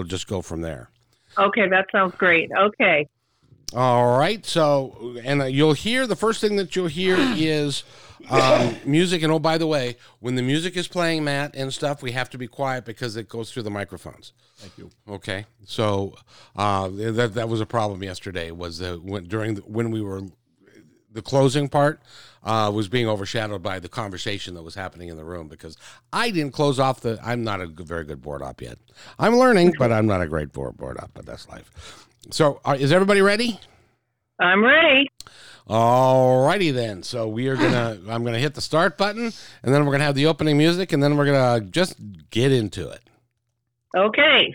we'll just go from there. Okay, that sounds great. Okay. All right. So, and uh, you'll hear the first thing that you'll hear is um, music. And oh, by the way, when the music is playing, Matt and stuff, we have to be quiet because it goes through the microphones. Thank you. Okay. So uh, that that was a problem yesterday. Was that when during the, when we were the closing part uh, was being overshadowed by the conversation that was happening in the room because I didn't close off the. I'm not a very good board op yet. I'm learning, but I'm not a great board board op. But that's life. So, uh, is everybody ready? I'm ready. All righty then. So we are gonna. I'm gonna hit the start button, and then we're gonna have the opening music, and then we're gonna just get into it. Okay.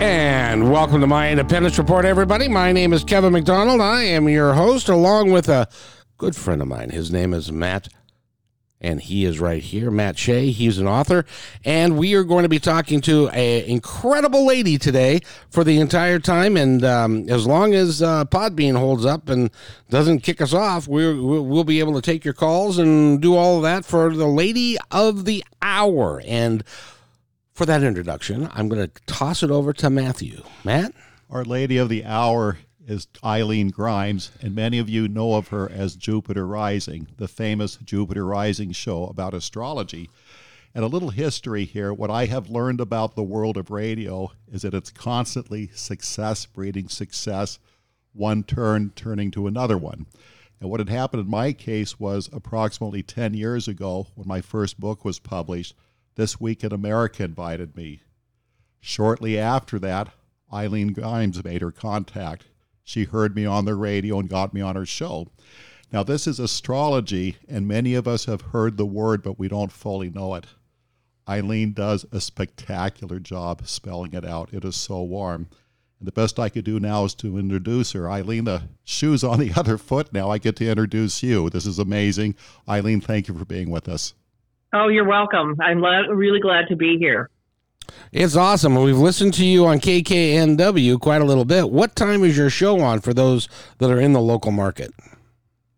And welcome to my Independence Report, everybody. My name is Kevin McDonald. I am your host, along with a good friend of mine. His name is Matt, and he is right here, Matt Shea. He's an author, and we are going to be talking to an incredible lady today for the entire time. And um, as long as uh, Podbean holds up and doesn't kick us off, we're, we'll be able to take your calls and do all of that for the lady of the hour. And for that introduction, I'm going to toss it over to Matthew. Matt? Our Lady of the Hour is Eileen Grimes, and many of you know of her as Jupiter Rising, the famous Jupiter Rising show about astrology. And a little history here what I have learned about the world of radio is that it's constantly success breeding success, one turn turning to another one. And what had happened in my case was approximately 10 years ago, when my first book was published, this Week in America invited me. Shortly after that, Eileen Grimes made her contact. She heard me on the radio and got me on her show. Now, this is astrology, and many of us have heard the word, but we don't fully know it. Eileen does a spectacular job spelling it out. It is so warm. And the best I could do now is to introduce her. Eileen, the shoe's on the other foot now. I get to introduce you. This is amazing. Eileen, thank you for being with us. Oh, you're welcome. I'm really glad to be here. It's awesome. We've listened to you on KKNW quite a little bit. What time is your show on for those that are in the local market?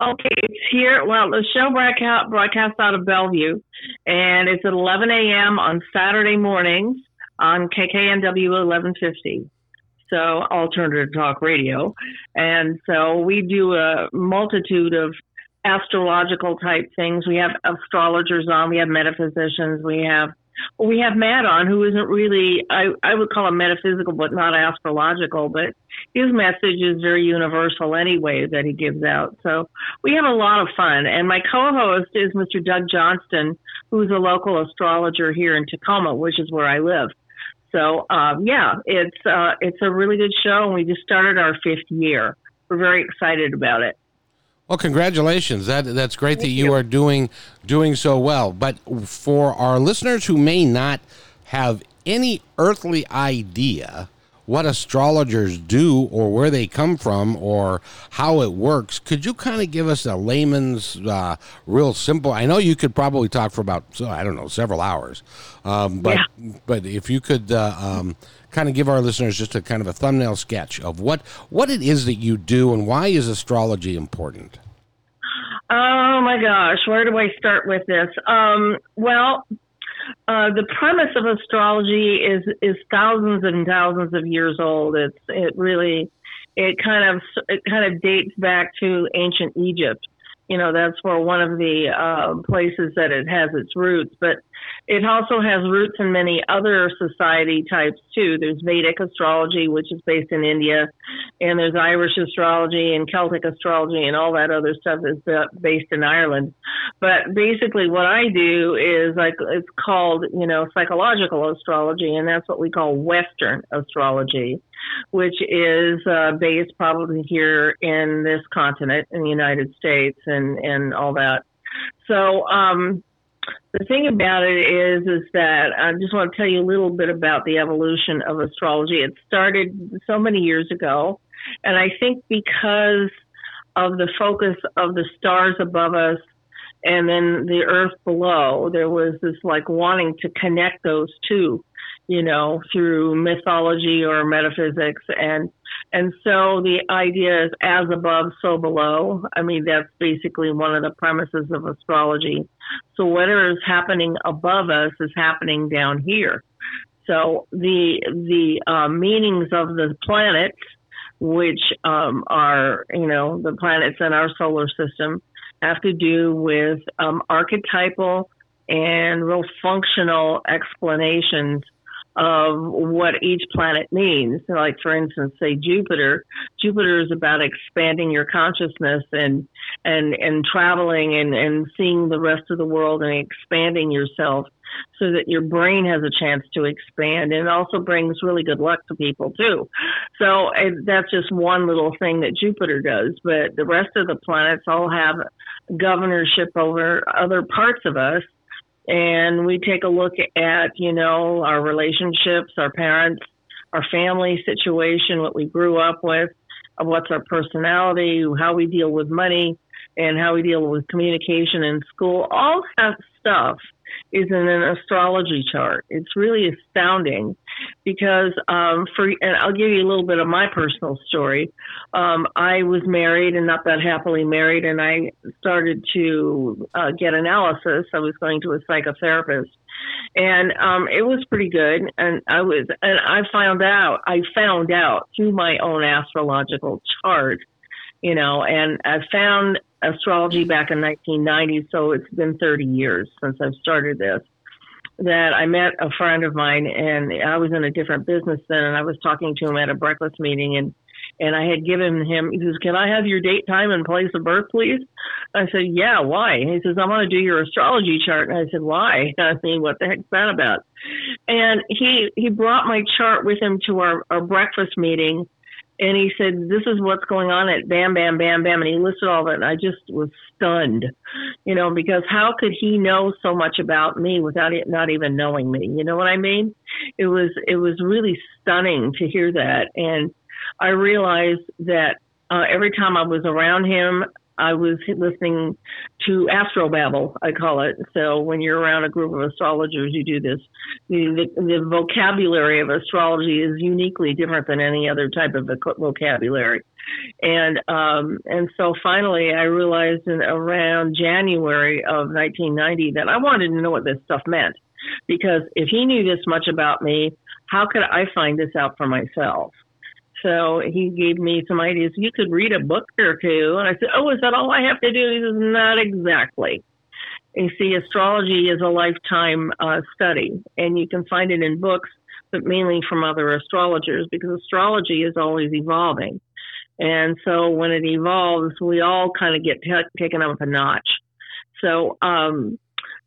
Okay, it's here. Well, the show broadcast broadcasts out of Bellevue, and it's at 11 a.m. on Saturday mornings on KKNW 1150. So alternative talk radio, and so we do a multitude of astrological type things. We have astrologers on, we have metaphysicians, we have we have Matt on, who isn't really I, I would call him metaphysical, but not astrological. But his message is very universal anyway that he gives out. So we have a lot of fun. And my co-host is Mr. Doug Johnston, who's a local astrologer here in Tacoma, which is where I live. So um, yeah, it's uh, it's a really good show, and we just started our fifth year. We're very excited about it. Well, congratulations. That that's great Thank that you, you, are doing doing so well. But for our listeners who may not have any earthly idea what astrologers do or where they come from or how it works, could you kind of give us a layman's uh, real simple? I know you could probably talk for about so I don't know several hours, um, but yeah. but if you could uh, um, kind of give our listeners just a kind of a thumbnail sketch of what what it is that you do and why is astrology important? Oh my gosh, where do I start with this? Um, well, uh, the premise of astrology is is thousands and thousands of years old. It's it really it kind of it kind of dates back to ancient Egypt you know that's where one of the uh, places that it has its roots but it also has roots in many other society types too there's vedic astrology which is based in india and there's irish astrology and celtic astrology and all that other stuff is based in ireland but basically what i do is like it's called you know psychological astrology and that's what we call western astrology which is uh, based probably here in this continent in the United States and, and all that. So, um, the thing about it is, is that I just want to tell you a little bit about the evolution of astrology. It started so many years ago, and I think because of the focus of the stars above us and then the earth below, there was this like wanting to connect those two, you know, through mythology or metaphysics and and so the idea is as above, so below. I mean, that's basically one of the premises of astrology. So whatever is happening above us is happening down here. So the the uh, meanings of the planets, which um, are you know the planets in our solar system, have to do with um, archetypal and real functional explanations of what each planet means. Like, for instance, say Jupiter. Jupiter is about expanding your consciousness and and and traveling and and seeing the rest of the world and expanding yourself so that your brain has a chance to expand and it also brings really good luck to people too. So that's just one little thing that Jupiter does, but the rest of the planets all have governorship over other parts of us and we take a look at, you know, our relationships, our parents, our family situation, what we grew up with, what's our personality, how we deal with money, and how we deal with communication in school. All that stuff is in an astrology chart. It's really astounding because um, for and I'll give you a little bit of my personal story. Um, I was married and not that happily married, and I started to uh, get analysis. I was going to a psychotherapist, and um, it was pretty good. And I was and I found out I found out through my own astrological chart you know, and I found astrology back in 1990, so it's been 30 years since I've started this. That I met a friend of mine, and I was in a different business then, and I was talking to him at a breakfast meeting, and and I had given him. He says, "Can I have your date, time, and place of birth, please?" I said, "Yeah, why?" He says, "I want to do your astrology chart." And I said, "Why?" I mean, what the heck's that about? And he he brought my chart with him to our, our breakfast meeting, and he said, "This is what's going on at Bam Bam Bam Bam," and he listed all that, and I just was stunned, you know, because how could he know so much about me without it not even knowing me? You know what I mean? It was it was really stunning to hear that, and I realized that uh, every time I was around him, I was listening to astrobabble, I call it. So when you're around a group of astrologers, you do this. The, the, vocabulary of astrology is uniquely different than any other type of vocabulary. And um, and so finally, I realized in around January of 1990 that I wanted to know what this stuff meant, because if he knew this much about me, how could I find this out for myself? So he gave me some ideas. You could read a book or two. And I said, Oh, is that all I have to do? He says, Not exactly. You see, astrology is a lifetime uh, study, and you can find it in books, but mainly from other astrologers because astrology is always evolving. And so when it evolves, we all kind of get t- taken up a notch. So um,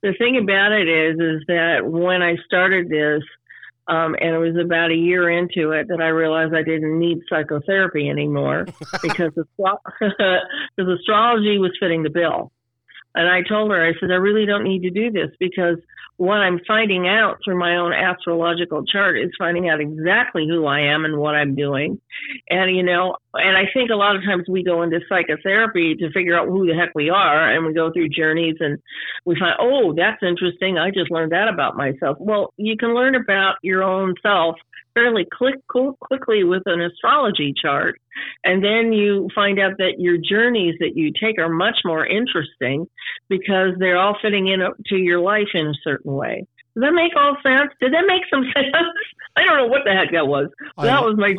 the thing about it is, is that when I started this, um, and it was about a year into it that I realized I didn't need psychotherapy anymore because, astro- because astrology was fitting the bill. And I told her, I said, I really don't need to do this because what I'm finding out through my own astrological chart is finding out exactly who I am and what I'm doing. And, you know, and I think a lot of times we go into psychotherapy to figure out who the heck we are and we go through journeys and we find, oh, that's interesting. I just learned that about myself. Well, you can learn about your own self fairly quick, quickly with an astrology chart. And then you find out that your journeys that you take are much more interesting because they're all fitting in to your life in a certain way. Does that make all sense? Did that make some sense? I don't know what the heck that was. That was my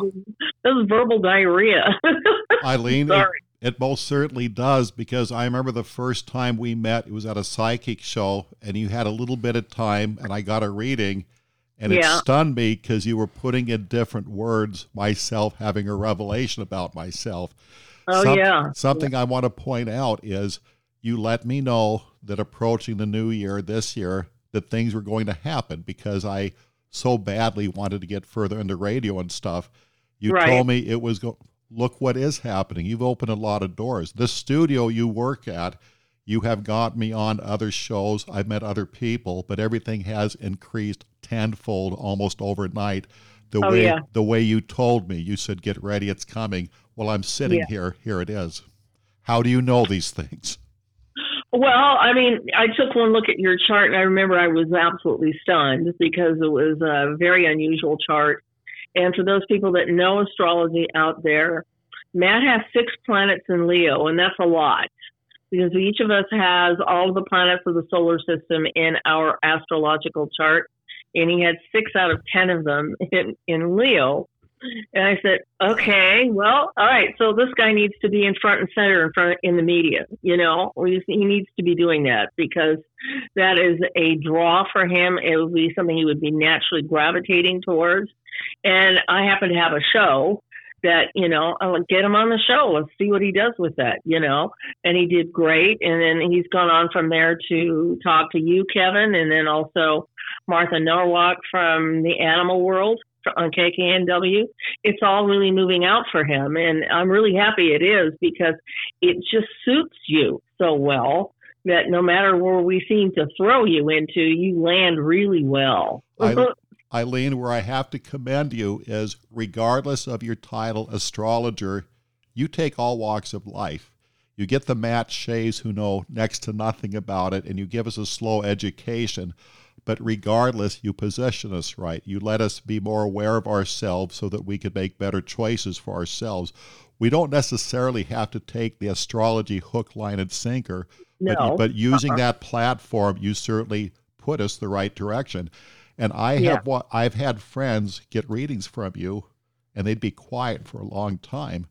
that was verbal diarrhea. Eileen, Sorry. It, it most certainly does because I remember the first time we met, it was at a psychic show, and you had a little bit of time, and I got a reading, and yeah. it stunned me because you were putting in different words, myself having a revelation about myself. Oh, Some, yeah. Something yeah. I want to point out is you let me know that approaching the new year this year, that things were going to happen because I so badly wanted to get further into radio and stuff. You right. told me it was go- look what is happening. You've opened a lot of doors. The studio you work at You have got me on other shows. I've met other people, but everything has increased tenfold almost overnight. The Oh, way yeah. the way you told me, you said, "Get ready, it's coming." Well, I'm sitting Yeah. here. Here it is. How do you know these things? Well, I mean, I took one look at your chart and I remember I was absolutely stunned because it was a very unusual chart. And for those people that know astrology out there, Matt has six planets in Leo, and that's a lot because each of us has all the planets of the solar system in our astrological chart. And he had six out of 10 of them in, in Leo. And I said, okay, well, all right. So this guy needs to be in front and center in front in the media. You know, he needs to be doing that because that is a draw for him. It would be something he would be naturally gravitating towards. And I happen to have a show that you know I'll get him on the show. Let's see what he does with that. You know, and he did great. And then he's gone on from there to talk to you, Kevin, and then also Martha Norwalk from the Animal World on KKNW. It's all really moving out for him, and I'm really happy it is because it just suits you so well that no matter where we seem to throw you into, you land really well. I- Eileen, where I have to commend you is regardless of your title, astrologer, you take all walks of life. You get the Matt Shays who know next to nothing about it, and you give us a slow education. But regardless, you position us right. You let us be more aware of ourselves so that we can make better choices for ourselves. We don't necessarily have to take the astrology hook, line, and sinker, no, but, but using uh-uh. that platform, you certainly put us the right direction. And I Yeah. have what I've had friends get readings from you, and they'd be quiet for a long time,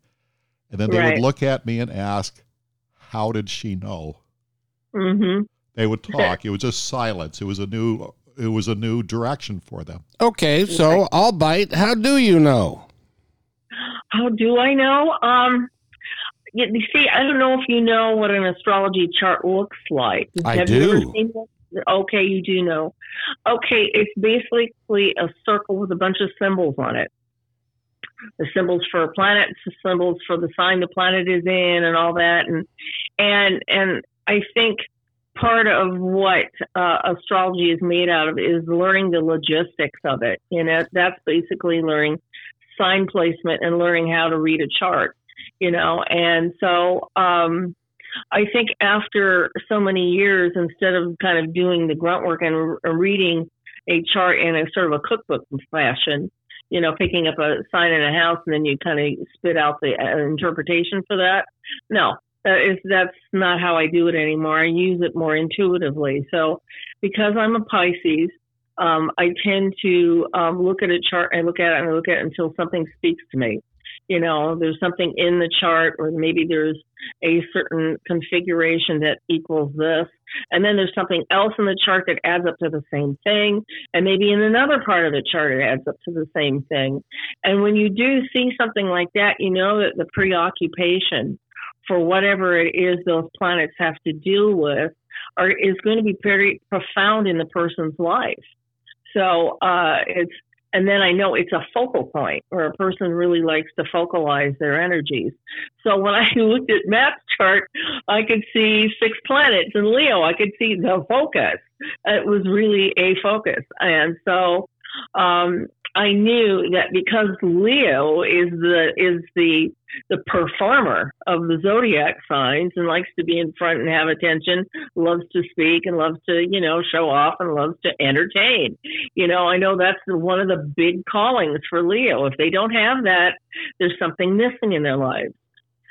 and then they Right. would look at me and ask, "How did she know?" hmm They would talk. it was just silence. It was a new. It was a new direction for them. Okay, so I'll bite. How do you know? How do I know? Um, you, you see, I don't know if you know what an astrology chart looks like. I Have You ever do. Okay, you do know. Okay, it's basically a circle with a bunch of symbols on it. The symbols for a planet, the symbols for the sign the planet is in, and all that. And and and I think part of what uh, astrology is made out of is learning the logistics of it. You know, that's basically learning sign placement and learning how to read a chart. You know, and so um, I think after so many years, instead of kind of doing the grunt work and reading a chart in a sort of a cookbook fashion, you know, picking up a sign in a house and then you kind of spit out the uh, interpretation for that. No, that is that's not how I do it anymore. I use it more intuitively. So, because I'm a Pisces, um, I tend to um, look at a chart. I look at it and look at it until something speaks to me. You know, there's something in the chart, or maybe there's a certain configuration that equals this. And then there's something else in the chart that adds up to the same thing. And maybe in another part of the chart, it adds up to the same thing. And when you do see something like that, you know that the preoccupation for whatever it is those planets have to deal with are, is going to be very profound in the person's life. So uh, it's and then I know it's a focal point where a person really likes to focalize their energies. So when I looked at Matt's chart, I could see six planets in Leo. I could see the focus. It was really a focus. And so um, I knew that because Leo is the is the the performer of the zodiac signs and likes to be in front and have attention, loves to speak and loves to, you know, show off and loves to entertain. You know, I know that's one of the big callings for Leo. If they don't have that, there's something missing in their lives.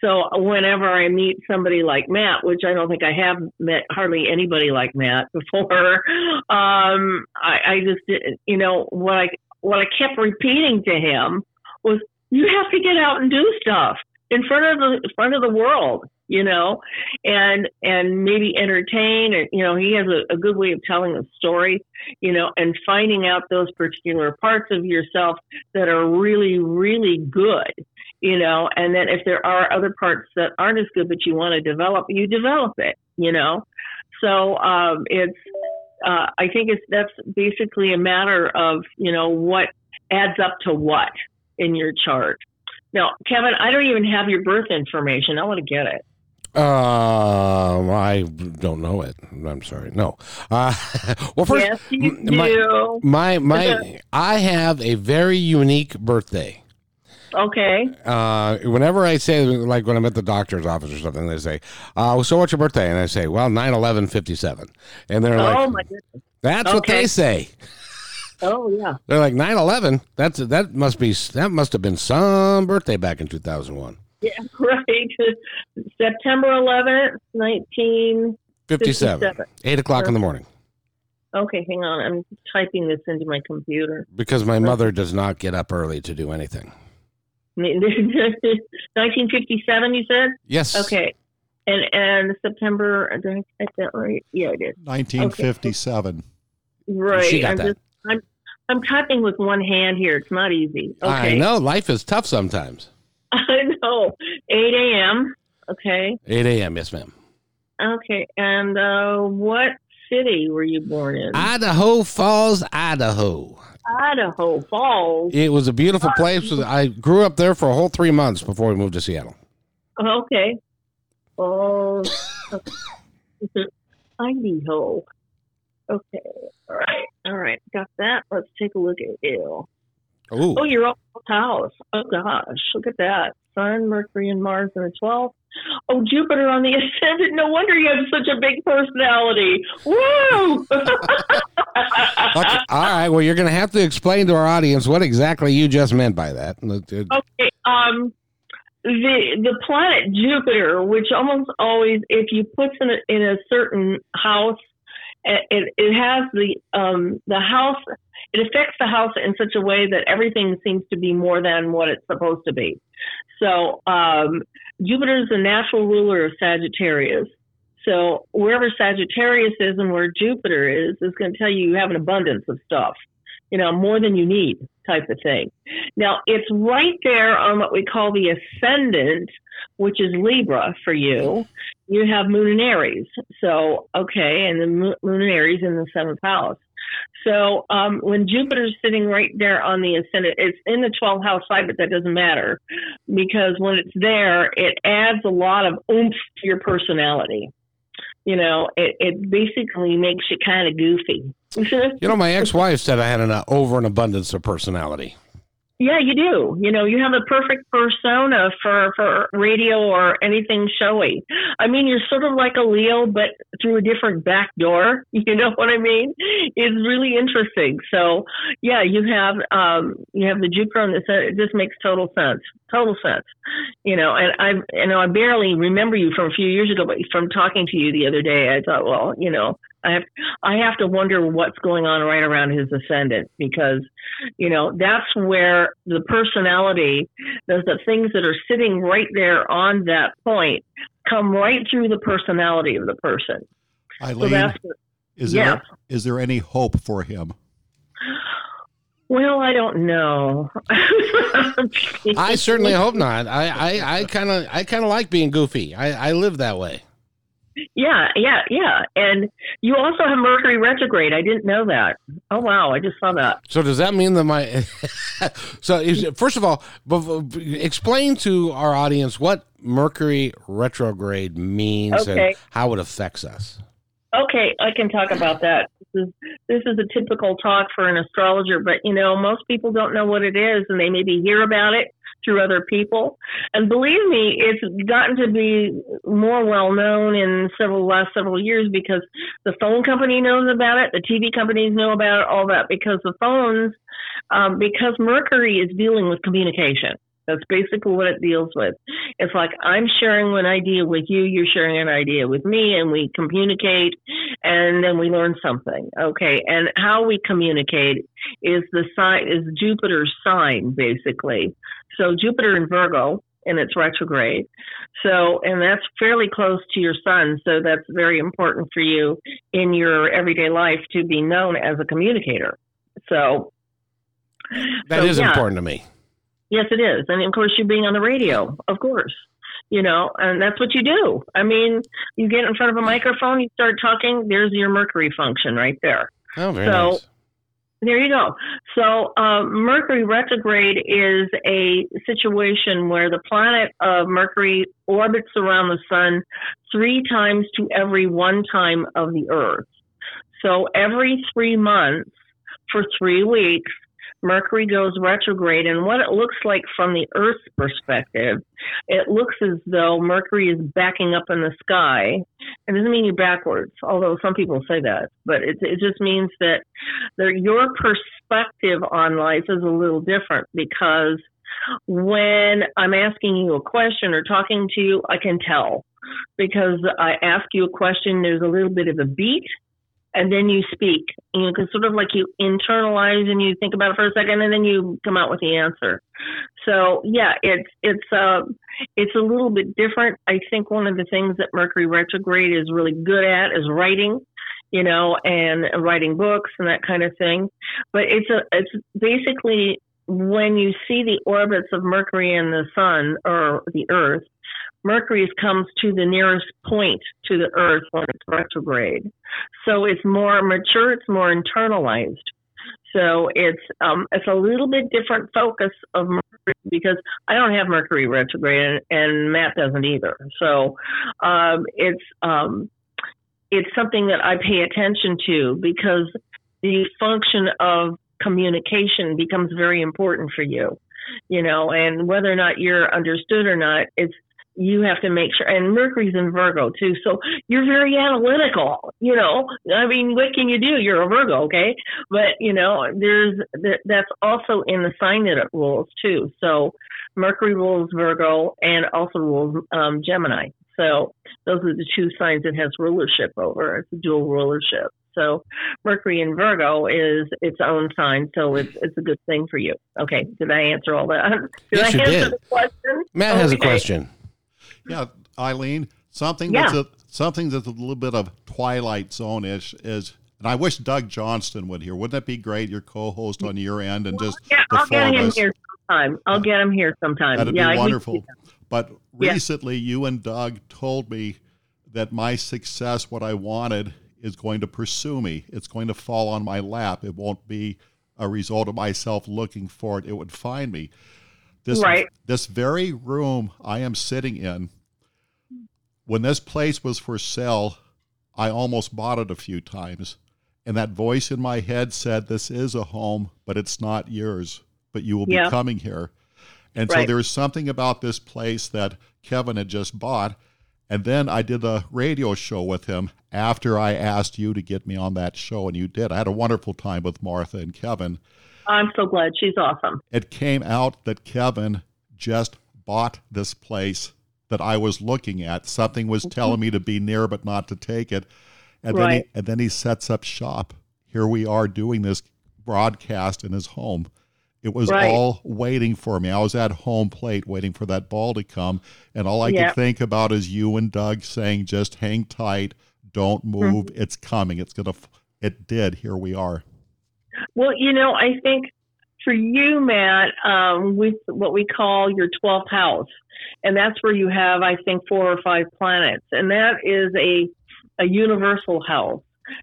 So whenever I meet somebody like Matt, which I don't think I have met hardly anybody like Matt before, um, I, I just, you know, what I what I kept repeating to him was, "You have to get out and do stuff in front of the in front of the world." You know, and and maybe entertain, and you know, he has a, a good way of telling a story, you know, and finding out those particular parts of yourself that are really, really good, you know, and then if there are other parts that aren't as good but you want to develop, you develop it, you know. So um, it's, uh, I think it's that's basically a matter of you know what adds up to what in your chart. Now, Kevin, I don't even have your birth information. I want to get it. Um, I don't know it. I'm sorry. No. Uh, well, first, yes, you my- do. my my, I have a very unique birthday. Okay. Uh, whenever I say, like when I'm at the doctor's office or something, they say, uh, "So what's your birthday?" And I say, "Well, 9-11-57. and they're oh like, oh my goodness. "That's what they say." Oh yeah. They're like 9-11? That's that must be that must have been some birthday back in two thousand one. Yeah. Right. September eleventh, nineteen. 57. 57. Eight o'clock in the morning. Okay, hang on. I'm typing this into my computer. Because my mother does not get up early to do anything. 1957. You said. Yes. Okay. And and September. Did I get that right? Yeah, I did. 1957. Right. She got I'm that. just I'm I'm typing with one hand here. It's not easy. Okay. I know life is tough sometimes. I know. 8 a.m. Okay. 8 a.m. Yes, ma'am. Okay. And uh, what city were you born in? Idaho Falls, Idaho. Idaho Falls. It was a beautiful place. I grew up there for a whole three months before we moved to Seattle. Okay. Oh. Idaho. Okay. All right. All right. Got that. Let's take a look at you. Ooh. Oh, your own house. Oh gosh, look at that. Sun, Mercury, and Mars in the 12th. Oh, Jupiter on the ascendant. No wonder you have such a big personality. Woo! Okay, All right. Well, you're going to have to explain to our audience what exactly you just meant by that. okay. Um, the the planet Jupiter, which almost always, if you put in a, in a certain house, it, it, it has the um the house. It affects the house in such a way that everything seems to be more than what it's supposed to be. So um, Jupiter is the natural ruler of Sagittarius. So wherever Sagittarius is and where Jupiter is, is going to tell you you have an abundance of stuff, you know, more than you need type of thing. Now it's right there on what we call the ascendant, which is Libra for you. You have Moon and Aries. So, okay, and the Mo- Moon and Aries in the seventh house. So um, when Jupiter's sitting right there on the ascendant, it's in the 12th house side, but that doesn't matter because when it's there, it adds a lot of oomph to your personality. You know, it, it basically makes you kind of goofy. You know, my ex-wife said I had an uh, over an abundance of personality. Yeah, you do. You know, you have a perfect persona for for radio or anything showy. I mean, you're sort of like a Leo, but through a different back door. You know what I mean? It's really interesting. So, yeah, you have um, you have the Jupiter on this. It just makes total sense. Total sense. You know, and I you know I barely remember you from a few years ago, but from talking to you the other day, I thought, well, you know, I have I have to wonder what's going on right around his ascendant because you know that's where the personality those the things that are sitting right there on that point come right through the personality of the person so Eileen, that's what, is yeah. there is there any hope for him? well i don't know I certainly hope not. I I kind of I kind of like being goofy. I I live that way. Yeah yeah yeah and you also have mercury retrograde i didn't know that oh wow i just saw that So does that mean that my so is, first of all, explain to our audience what Mercury retrograde means Okay. and how it affects us. Okay, I can talk about that. This is this is a typical talk for an astrologer, but you know, most people don't know what it is and they maybe hear about it through other people. And believe me, it's gotten to be more well known in several last several years because the phone company knows about it, the TV companies know about it, all that because the phones um, because Mercury is dealing with communication. That's basically what it deals with. It's like I'm sharing an idea with you, you're sharing an idea with me, and we communicate, and then we learn something. Okay, and how we communicate is the sign is Jupiter's sign basically. So Jupiter in Virgo, and it's retrograde. So, and that's fairly close to your sun. So that's very important for you in your everyday life to be known as a communicator. So That is So, yeah. important to me. Yes, it is. And of course, you're being on the radio, of course. You know, and that's what you do. I mean, you get in front of a microphone, you start talking, there's your Mercury function right there. Oh, very So- nice. There you go. So, uh, Mercury retrograde is a situation where the planet of Mercury orbits around the sun three times to every one time of the Earth. So, every three months for three weeks, Mercury goes retrograde, and what it looks like from the Earth's perspective, it looks as though Mercury is backing up in the sky. It doesn't mean you're backwards, although some people say that, but it, it just means that your perspective on life is a little different because when I'm asking you a question or talking to you, I can tell because I ask you a question, there's a little bit of a beat and then you speak. You know, sort of like you internalize and you think about it for a second, and then you come out with the answer. So yeah, it's it's uh it's a little bit different. I think one of the things that Mercury retrograde is really good at is writing, you know, and writing books and that kind of thing. But it's a it's basically when you see the orbits of Mercury and the Sun or the Earth, Mercury comes to the nearest point to the Earth when it's retrograde. So it's more mature, it's more internalized. So it's um, it's a little bit different focus of Mercury because I don't have Mercury retrograde and, and Matt doesn't either. So um, it's um, it's something that I pay attention to because the function of communication becomes very important for you you know, and whether or not you're understood or not, it's you have to make sure and mercury's in virgo too so you're very analytical you know i mean what can you do you're a virgo okay but you know there's that's also in the sign that it rules too so mercury rules virgo and also rules um, gemini so those are the two signs it has rulership over it's a dual rulership so Mercury in Virgo is its own sign, so it's it's a good thing for you. Okay, did I answer all that? Did yes, I answer did. the question? Matt okay. has a question. Yeah, Eileen, something yeah. that's a something that's a little bit of Twilight Zone ish is and I wish Doug Johnston would here. Wouldn't that be great? Your co-host on your end, and just yeah, I'll get him here sometime. I'll yeah. get him here sometime. That'd yeah, be wonderful. But recently, you and Doug told me that my success, what I wanted, is going to pursue me. It's going to fall on my lap. It won't be a result of myself looking for it. It would find me. This right. this very room I am sitting in when this place was for sale, I almost bought it a few times. And that voice in my head said, This is a home, but it's not yours, but you will yeah. be coming here. And right. so was something about this place that Kevin had just bought. And then I did a radio show with him after I asked you to get me on that show, and you did. I had a wonderful time with Martha and Kevin. I'm so glad. She's awesome. It came out that Kevin just bought this place that I was looking at. Something was mm-hmm. telling me to be near but not to take it. And right. then he, and then he sets up shop. Here we are doing this broadcast in his home. It was right. all waiting for me. I was at home plate waiting for that ball to come, and all I yep. could think about is you and Doug saying, "Just hang tight, don't move. Mm-hmm. It's coming. It's gonna." It did. Here we are. Well, you know, I think for you, Matt, um, with what we call your 12th house, and that's where you have, I think, four or five planets, and that is a a universal house.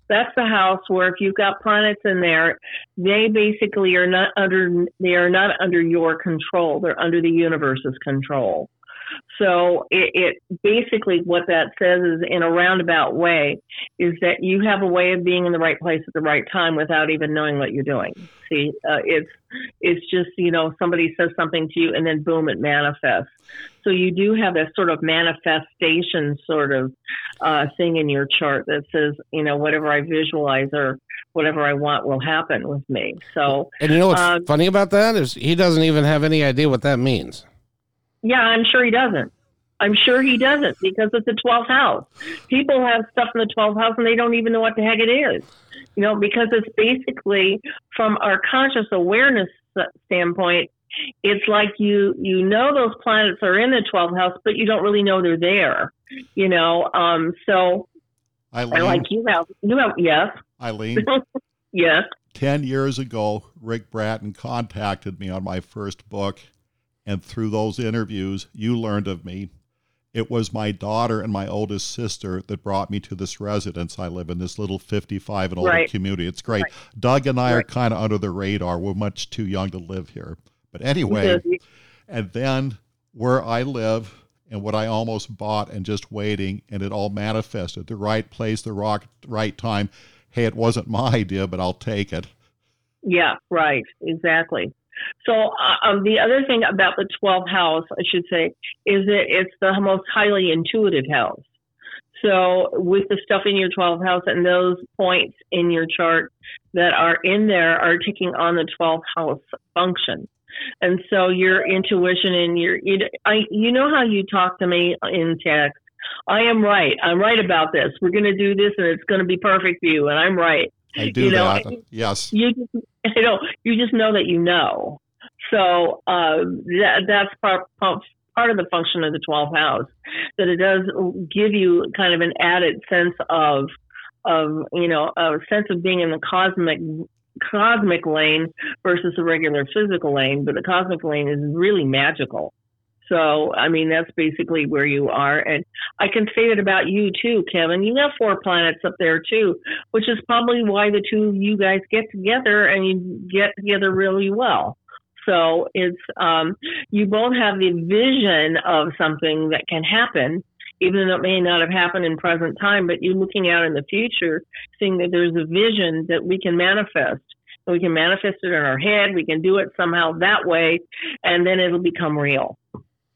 That's the house where if you've got planets in there, they basically are not under they are not under your control. They're under the universe's control. So it, it, basically what that says is in a roundabout way is that you have a way of being in the right place at the right time without even knowing what you're doing. See, uh, it's it's just you know somebody says something to you and then boom it manifests. So you do have a sort of manifestation sort of uh, thing in your chart that says you know whatever I visualize or whatever I want will happen with me. So and you know what's um, funny about that is he doesn't even have any idea what that means. Yeah, I'm sure he doesn't. I'm sure he doesn't because it's the 12th house. People have stuff in the 12th house and they don't even know what the heck it is. You know, because it's basically from our conscious awareness standpoint, it's like you you know those planets are in the 12th house, but you don't really know they're there. You know, um, so Eileen, I like you have you have yes. Eileen. yes. Ten years ago, Ric Bratton contacted me on my first book and through those interviews, you learned of me. it was my daughter and my oldest sister that brought me to this residence. I live in this little 55 and older Right. community. It's great. Right. Doug and I are kind of under the radar. We're much too young to live here. But anyway, and then where I live and what I almost bought and just waiting, and it all manifested. The right place, the rock, right time. Hey, it wasn't my idea, but I'll take it. Yeah, right, exactly. So uh, um, the other thing about the 12th house, I should say, is that it's the most highly intuitive house. So with the stuff in your 12th house and those points in your chart that are in there are taking on the 12th house function. And so your intuition and your, you, I, you know how you talk to me in text. I am right. I'm right about this. We're going to do this and it's going to be perfect for you. And I'm right I do You know, that. Yes. you just you know you just know that you know so uh, that that's part part of the function of the 12th house that it does give you kind of an added sense of of you know a sense of being in the cosmic cosmic lane versus the regular physical lane but the cosmic lane is really magical so i mean that's basically where you are and i can say that about you too kevin you have four planets up there too which is probably why the two of you guys get together and you get together really well. So it's um, you both have the vision of something that can happen, even though it may not have happened in present time. But you're looking out in the future, seeing that there's a vision that we can manifest. We can manifest it in our head. We can do it somehow that way, and then it'll become real.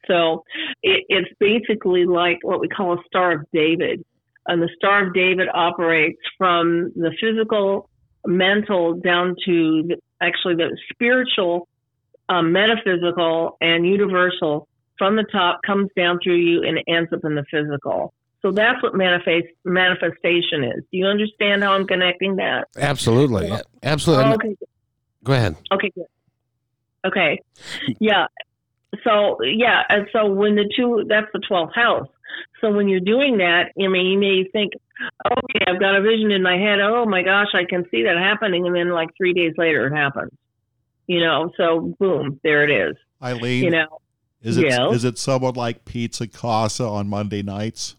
So it, it's basically like what we call a Star of David and the Star of David operates from the physical, mental down to the, actually the spiritual, um, metaphysical, and universal. From the top, comes down through you and ends up in the physical. So that's what manifest manifestation is. Do you understand how I'm connecting that? Absolutely. Absolutely. Oh, okay. Go ahead. Okay, good. Okay. Yeah. So, yeah. And so when the two, that's the 12th house. So when you're doing that, I mean, you may think, okay, I've got a vision in my head. Oh my gosh, I can see that happening. And then like three days later, it happens. You know, so boom, there it is. Eileen, You know, is it is yes. it someone like Pizza Casa on Monday nights?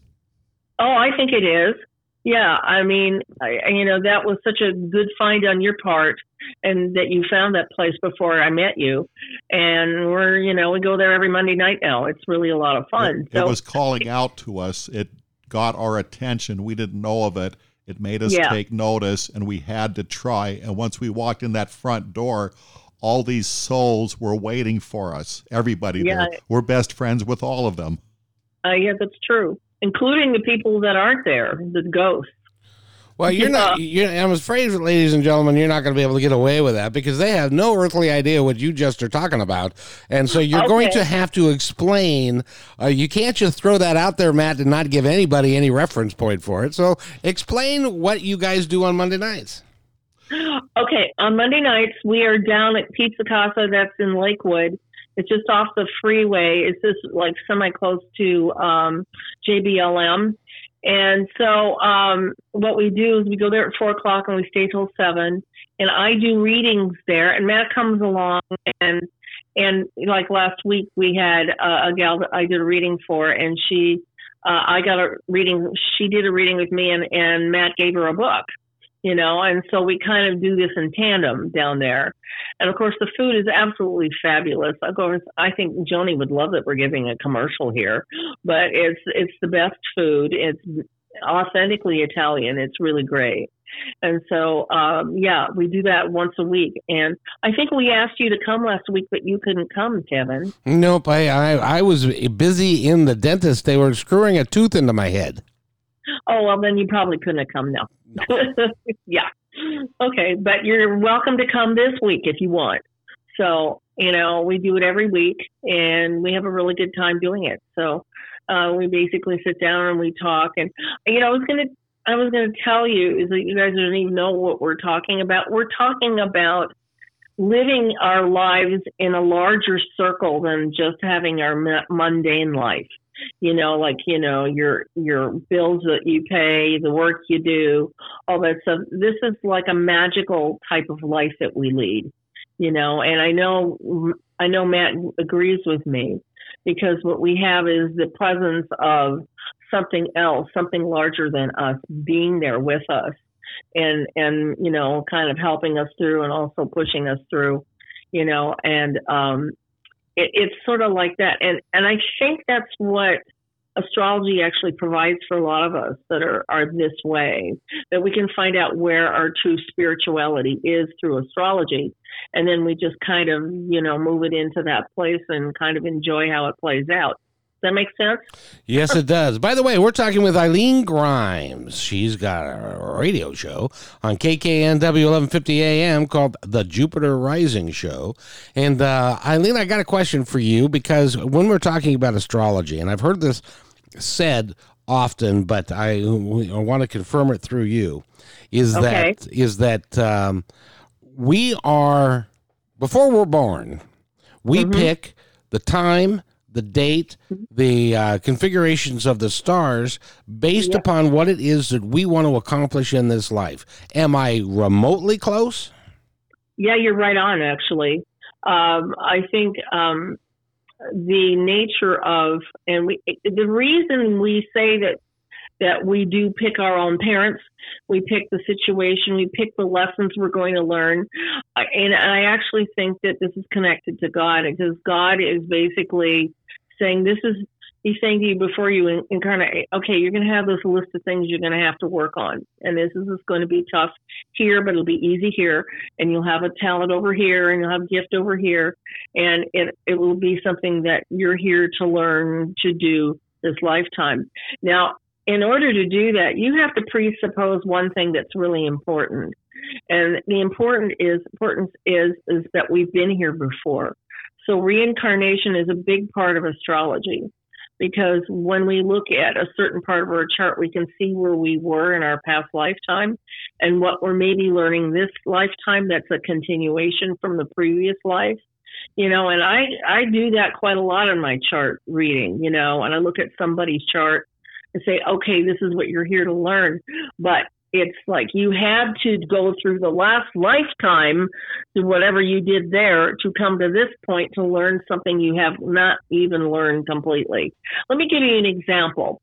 oh, I think it is. Yeah. I mean, I- you know, that was such a good find on your part and that you found that place before I met you. And we're, you know, we go there every Monday night now. It's really a lot of fun. It, it was calling out to us. It got our attention. We didn't know of it. It made us Yeah. take notice, and we had to try. And once we walked in that front door, all these souls were waiting for us. Everybody Yeah. there. We're best friends with all of them. Uh, yeah, that's true, including the people that aren't there, the ghosts. Well, you're not. You're, I'm afraid, ladies and gentlemen, you're not going to be able to get away with that because they have no earthly idea what you just are talking about, and so you're going to have to explain. Uh, you can't just throw that out there, Matt, and not give anybody any reference point for it. So, explain what you guys do on Monday nights. Okay, on Monday nights we are down at Pizza Casa. That's in Lakewood. It's just off the freeway. It's just like semi close to um, JBLM. And so um, what we do is we go there at four o'clock and we stay till seven. And I do readings there. And Matt comes along and and like last week we had a, a gal that I did a reading for, and she uh, I got a reading. She did a reading with me, and and Matt gave her a book you know, and so we kind of do this in tandem down there. And of course, the food is absolutely fabulous. Of course, I think Joni would love that we're giving a commercial here, but it's it's the best food. It's authentically Italian. It's really great. And so, um, yeah, we do that once a week. And I think we asked you to come last week, but you couldn't come, Kevin. Nope, I, I I was busy in the dentist. They were screwing a tooth into my head. Oh, well, then you probably couldn't have come now. yeah. Okay. But you're welcome to come this week if you want. So, you know, we do it every week and we have a really good time doing it. So, uh, we basically sit down and we talk. And, you know, I was going to, I was going to tell you is that you guys don't even know what we're talking about. We're talking about living our lives in a larger circle than just having our mu- mundane life you know like you know your your bills that you pay the work you do all that stuff. This is like a magical type of life that we lead you know? And i know i know matt agrees with me because what we have is the presence of something else, something larger than us being there with us and and you know kind of helping us through and also pushing us through you know? And um it, it's sort of like that. And and i think that's what astrology actually provides for a lot of us that are, are this way that we can find out where our true spirituality is through astrology. And then we just kind of you know move it into that place and kind of enjoy how it plays out that make sense? Yes, it does. By the way, we're talking with Eileen Grimes. She's got a radio show on KKNW 1150 AM called The Jupiter Rising Show. And uh, Eileen, I got a question for you because when we're talking about astrology, and I've heard this said often, but I, I want to confirm it through you, is Okay. that is that um, we are before we're born, we pick the time, the date, the uh, configurations of the stars based upon what it is that we want to accomplish in this life. Am I remotely close? Yeah, you're right on, actually. Um, I think um, the nature of, and we, the reason we say that that we do pick our own parents, we pick the situation, we pick the lessons we're going to learn, and I actually think that this is connected to God because God is basically saying this is. He's saying to you before you in- incarnate, okay, you're going to have this list of things you're going to have to work on, and this is going to be tough here, but it'll be easy here, and you'll have a talent over here, and you'll have a gift over here, and it it will be something that you're here to learn to do this lifetime. Now, in order to do that, you have to presuppose one thing that's really important, and the important is importance is is that we've been here before. So reincarnation is a big part of astrology because when we look at a certain part of our chart, we can see where we were in our past lifetime and what we're maybe learning this lifetime that's a continuation from the previous life. You know, and I I do that quite a lot in my chart reading, you know, and I look at somebody's chart and say, okay, this is what you're here to learn. But it's like you had to go through the last lifetime to whatever you did there to come to this point to learn something you have not even learned completely. Let me give you an example.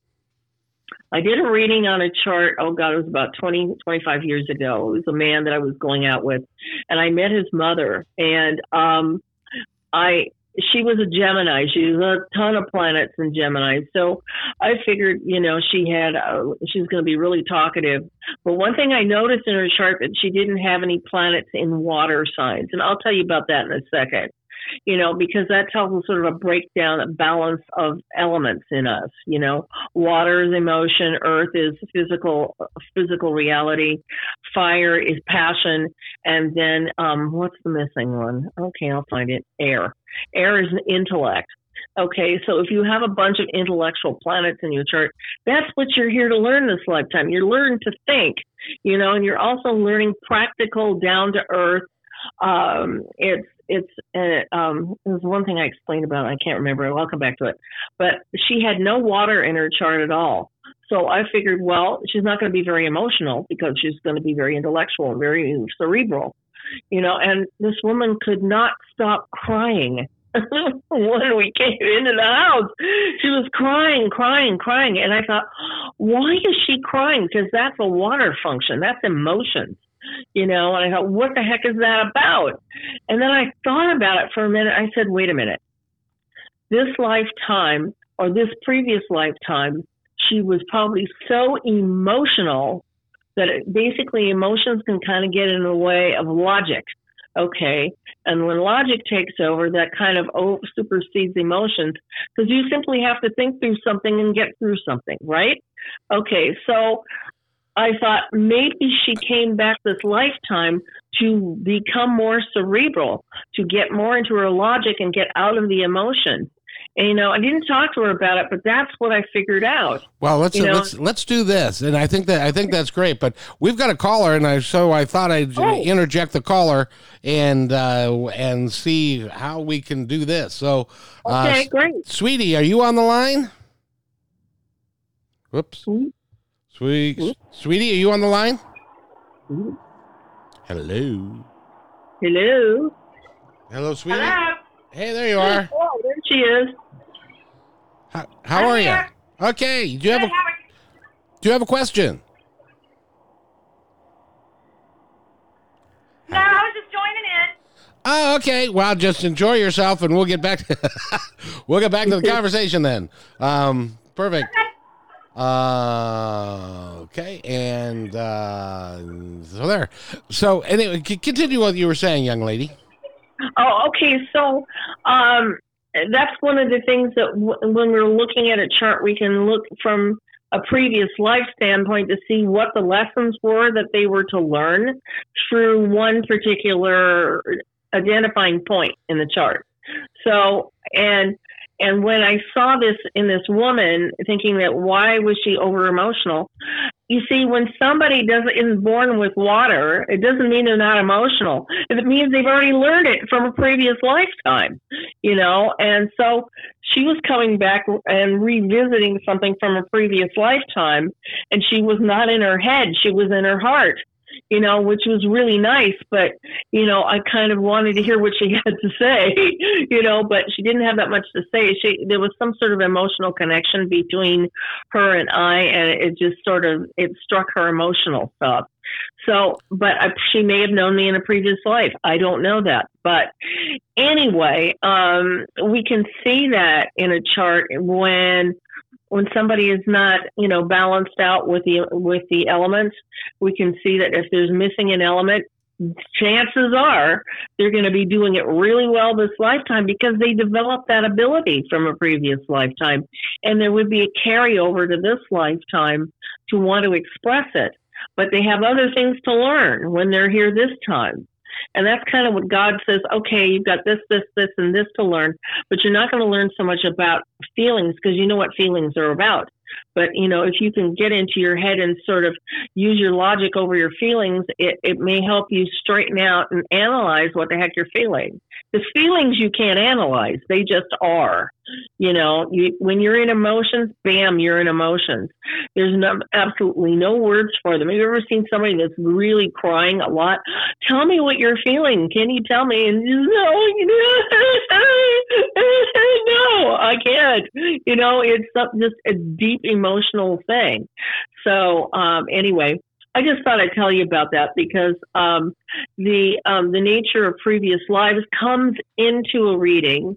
I did a reading on a chart. Oh God, it was about 20, 25 years ago. It was a man that I was going out with, and I met his mother. And um, I, she was a Gemini. She was a ton of planets in Gemini. So I figured, you know, she had, uh, she was going to be really talkative. But one thing I noticed in her chart that she didn't have any planets in water signs, and I'll tell you about that in a second you know, because that tells us sort of a breakdown, a balance of elements in us. You know, water is emotion, earth is physical, physical reality, fire is passion, and then um, what's the missing one? Okay, I'll find it. Air. Air is an intellect. Okay, so if you have a bunch of intellectual planets in your chart, that's what you're here to learn this lifetime. You're learning to think, you know, and you're also learning practical, down to earth. Um, it's it's uh, um, there's one thing I explained about. I can't remember. I'll come back to it. But she had no water in her chart at all. So I figured, well, she's not going to be very emotional because she's going to be very intellectual and very cerebral, you know. And this woman could not stop crying when we came into the house. She was crying, crying, crying, and I thought, why is she crying? Because that's a water function. That's emotions you know, and I thought, what the heck is that about? And then I thought about it for a minute. I said, wait a minute. This lifetime or this previous lifetime, she was probably so emotional that it, basically emotions can kind of get in the way of logic. Okay. And when logic takes over, that kind of supersedes emotions because you simply have to think through something and get through something, right? Okay. So I thought maybe she came back this lifetime to become more cerebral, to get more into her logic and get out of the emotion. And, you know, I didn't talk to her about it, but that's what I figured out. Well, let's let's let's do this, and I think that I think that's great. But we've got a caller, and I so I thought I'd Oh. interject the caller and uh, and see how we can do this. So, uh, great. sweetie, are you on the line? Whoops, Sweet. sweet, sweetie, are you on the line? Sweet. Hello, Hello. hello, sweetie. Hello. Hey, there you are. Oh, there she is. How I'm are you? Okay. Do you have a? Do you have a question? No, I was just joining in. Oh, okay. Well, just enjoy yourself, and we'll get back. To, we'll get back to the conversation then. Um, perfect. Okay. Uh, okay, and uh, so there. So anyway, continue what you were saying, young lady. Oh, okay. So um, that's one of the things that w- when we're looking at a chart, we can look from a previous life standpoint to see what the lessons were that they were to learn through one particular identifying point in the chart. So, and and when I saw this in this woman, thinking that why was she over emotional? You see, when somebody doesn't isn't born with water, it doesn't mean they're not emotional. It means they've already learned it from a previous lifetime, you know. And so she was coming back and revisiting something from a previous lifetime, and she was not in her head; she was in her heart you know, which was really nice. But, you know, I kind of wanted to hear what she had to say, you know, but she didn't have that much to say. She, there was some sort of emotional connection between her and I, and it just sort of, it struck her emotional stuff. So, but I, she may have known me in a previous life. I don't know that. But anyway, um, we can see that in a chart when when somebody is not you know balanced out with the with the elements we can see that if there's missing an element chances are they're going to be doing it really well this lifetime because they developed that ability from a previous lifetime. And there would be a carryover to this lifetime to want to express it. But they have other things to learn when they're here this time and that's kind of what God says, okay, you've got this, this, this, and this to learn, but you're not going to learn so much about feelings because you know what feelings are about. But, you know, if you can get into your head and sort of use your logic over your feelings, it, it may help you straighten out and analyze what the heck you're feeling. The feelings you can't analyze, they just are. You know, you, when you're in emotions, bam, you're in emotions. There's no, absolutely no words for them. Have you ever seen somebody that's really crying a lot? Tell me what you're feeling. Can you tell me? And no, no, I can't. You know, it's just a deep emotional thing. So, um, anyway, I just thought I'd tell you about that because um, the um, the nature of previous lives comes into a reading,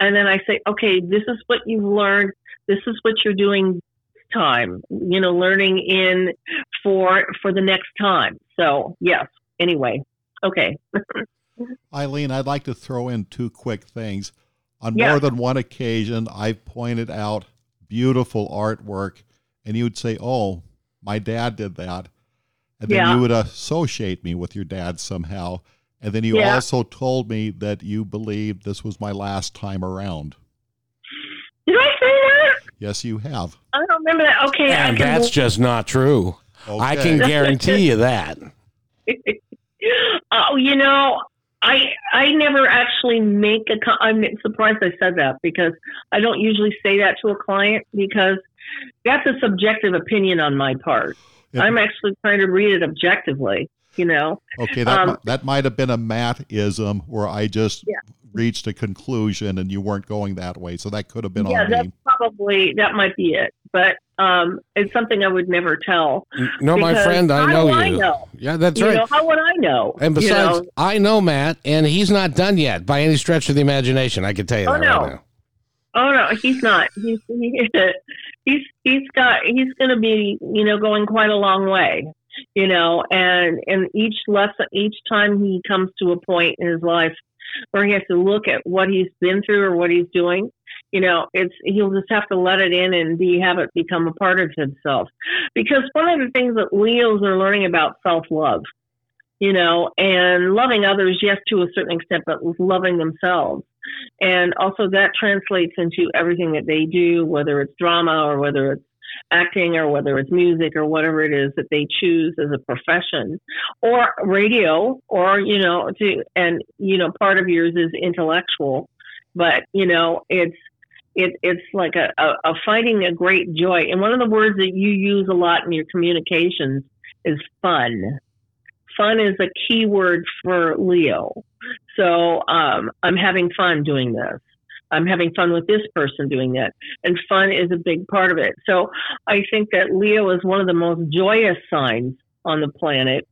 and then I say, okay, this is what you've learned. This is what you're doing this time. You know, learning in for for the next time. So yes. Anyway, okay. Eileen, I'd like to throw in two quick things. On Yeah. more than one occasion, I've pointed out beautiful artwork, and you would say, "Oh, my dad did that," and then Yeah. you would associate me with your dad somehow. And then you Yeah. also told me that you believed this was my last time around. Did I say that? Yes, you have. I don't remember that. Okay, And can that's just not true. I can guarantee you that. oh, you know, I I never actually make a. I'm surprised I said that because I don't usually say that to a client because that's a subjective opinion on my part. Yeah. I'm actually trying to read it objectively. You know, Okay, that Um, that might have been a Matt-ism where I just Yeah. reached a conclusion and you weren't going that way. So that could have been yeah, on that's me. probably that might be it. But um, it's something I would never tell. No, my friend, I know do I you. know? Yeah, that's you right. know, how would I know? and You besides, know? I know Matt, and he's not done yet by any stretch of the imagination. I can tell you Oh, that no. right now. Oh no, he's not. He's he, he's he's got he's going to be you know going quite a long way, you know, and and each lesson each time he comes to a point in his life where he has to look at what he's been through or what he's doing, you know, it's he'll just have to let it in and be have it become a part of himself, because one of the things that Leos are learning about self love, you know, and loving others, yes, to a certain extent, but loving themselves. And also that translates into everything that they do whether it's drama or whether it's acting or whether it's music or whatever it is that they choose as a profession. Or radio or you know to and you know part of yours is intellectual but you know it's it, it's like a, a, a finding a great joy and one of the words that you use a lot in your communications is fun fun is a key word for leo so um, I'm having fun doing this. I'm having fun with this person doing that. And fun is a big part of it. So I think that Leo is one of the most joyous signs on the planet.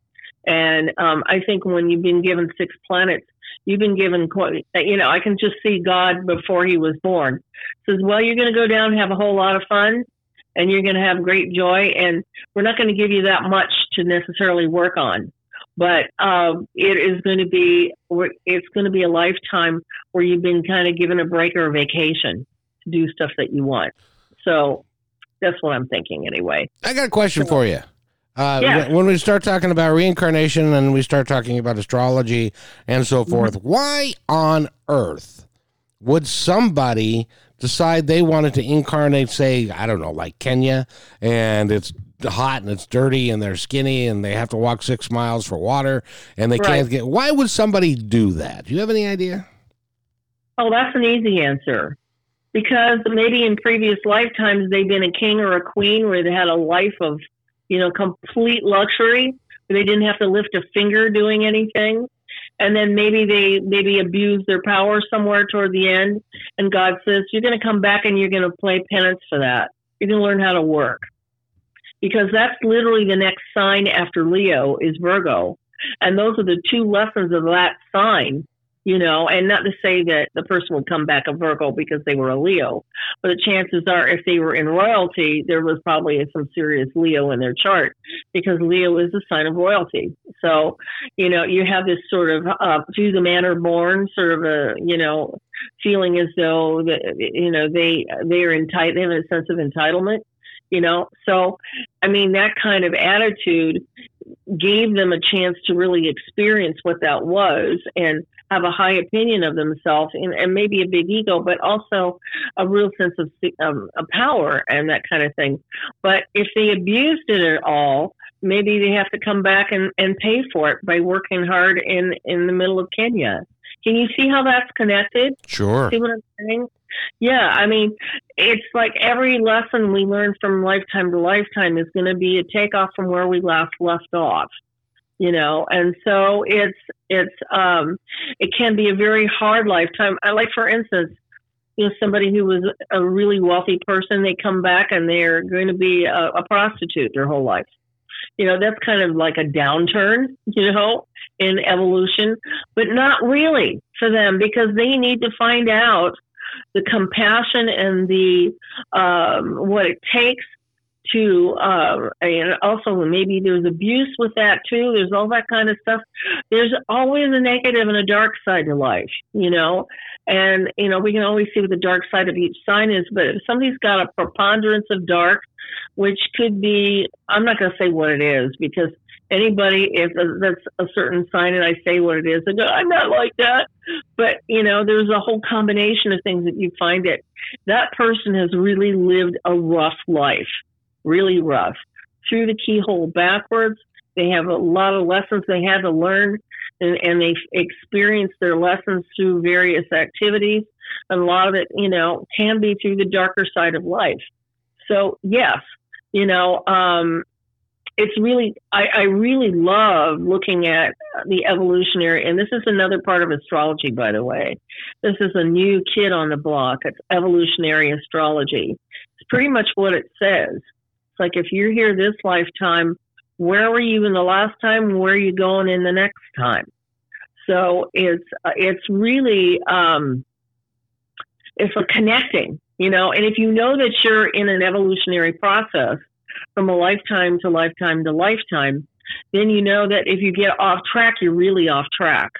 And um, I think when you've been given six planets, you've been given you know, I can just see God before he was born. Says, well, you're going to go down and have a whole lot of fun and you're going to have great joy. And we're not going to give you that much to necessarily work on but um, it is going to be it's going to be a lifetime where you've been kind of given a break or a vacation to do stuff that you want. So that's what I'm thinking anyway. I got a question so, for you. Uh, yeah. When we start talking about reincarnation and we start talking about astrology and so mm-hmm. forth, mm-hmm. why on earth would somebody decide they wanted to incarnate, say, I don't know, like Kenya, and it's hot and it's dirty and they're skinny and they have to walk six miles for water and they right. can't get. Why would somebody do that? Do you have any idea? Oh, that's an easy answer. Because maybe in previous lifetimes they've been a king or a queen where they had a life of, you know, complete luxury. They didn't have to lift a finger doing anything. And then maybe they maybe abuse their power somewhere toward the end. And God says, You're going to come back and you're going to play penance for that. You're going to learn how to work because that's literally the next sign after Leo is Virgo. And those are the two lessons of that sign, you know, and not to say that the person would come back a Virgo because they were a Leo, but the chances are if they were in royalty, there was probably some serious Leo in their chart because Leo is a sign of royalty. So, you know, you have this sort of uh, to the manner born sort of a, you know, feeling as though that, you know, they, they are entitled, they have a sense of entitlement you know so i mean that kind of attitude gave them a chance to really experience what that was and have a high opinion of themselves and, and maybe a big ego but also a real sense of, um, of power and that kind of thing. But if they abused it at all maybe they have to come back and, and pay for it by working hard in in the middle of kenya. Can you see how that's connected? Sure. See what i'm saying? Yeah, I mean, it's like every lesson we learn from lifetime to lifetime is going to be a takeoff from where we last left off. You know, and so it's it's um it can be a very hard lifetime. I like, for instance, you know, somebody who was a really wealthy person, they come back and they're going to be a, a prostitute their whole life. You know, that's kind of like a downturn, you know, in evolution, but not really for them because they need to find out the compassion and the um, what it takes uh, and also maybe there's abuse with that too there's all that kind of stuff. There's always a negative and a dark side to life you know? And you know we can always see what the dark side of each sign is but if somebody's got a preponderance of dark which could be i'm not going to say what it is because anybody if that's a certain sign and I say what it is, go, I'm not like that. But you know, there's a whole combination of things that you find that that person has really lived a rough life, really rough. Through the keyhole backwards, they have a lot of lessons they had to learn, and, and they've experienced their lessons through various activities. And a lot of it, you know, can be through the darker side of life. So yes, you know, um, it's really I, I really love looking at the evolutionary and this is another part of astrology by the way this is a new kid on the block it's evolutionary astrology it's pretty much what it says like if you're here this lifetime where were you in the last time? Where are you going in the next time? So it's uh, it's really um, it's a connecting you know? And if you know that you're in an evolutionary process from a lifetime to lifetime to lifetime, then you know that if you get off track, you're really off track,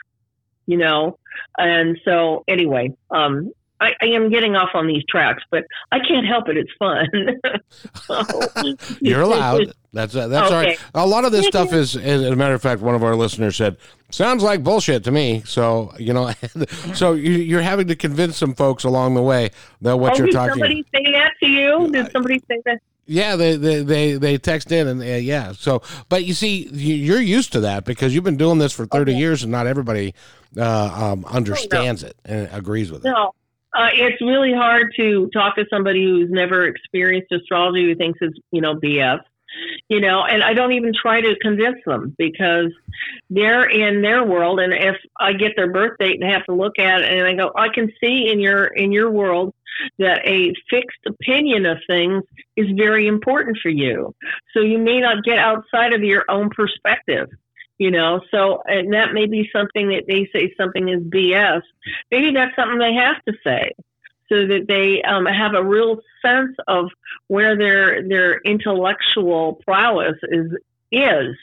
you know? And so, anyway, um, I, I, am getting off on these tracks, but I can't help it. It's fun. so, You're allowed. That's uh, that's okay. all right. A lot of this stuff is, as a matter of fact, one of our listeners said, "Sounds like bullshit to me." So you know, so you, are having to convince some folks along the way that what oh, you're did talking. Somebody say that to you? Did somebody say that? Yeah, they they they, they text in and uh, yeah. So, but you see, you're used to that because you've been doing this for 30 okay. years, and not everybody uh, um, understands no. it and agrees with it. No, uh, it's really hard to talk to somebody who's never experienced astrology who thinks it's you know BS. you know, and I don't even try to convince them because they're in their world. And if I get their birth date and have to look at it and I go, I can see in your, in your world that a fixed opinion of things is very important for you. So you may not get outside of your own perspective you know? So and that may be something that they say something is bs maybe that's something they have to say so that they um, have a real sense of where their their intellectual prowess is is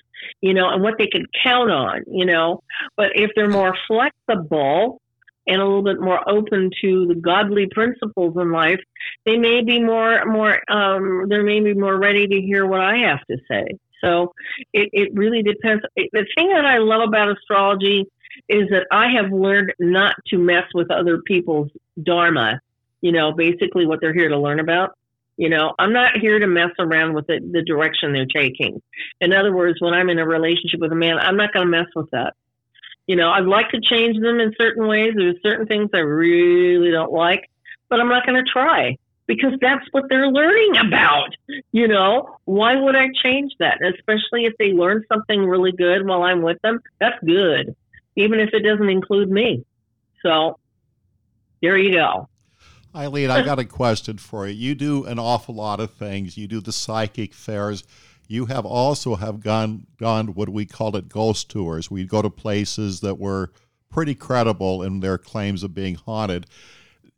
you know and what they can count on you know? But if they're more flexible and a little bit more open to the godly principles in life they may be more more um, they may be more ready to hear what i have to say so it, it really depends the thing that i love about astrology is that i have learned not to mess with other people's dharma you know, basically what they're here to learn about. You know, I'm not here to mess around with the, the direction they're taking. In other words, when I'm in a relationship with a man, I'm not going to mess with that. You know, I'd like to change them in certain ways. There's certain things I really don't like, but I'm not going to try because that's what they're learning about. You know, why would I change that? Especially if they learn something really good while I'm with them, that's good, even if it doesn't include me. So there you go. Eileen, I got a question for you. You do an awful lot of things. You do the psychic fairs. You have also have gone gone what we call it ghost tours. We'd go to places that were pretty credible in their claims of being haunted.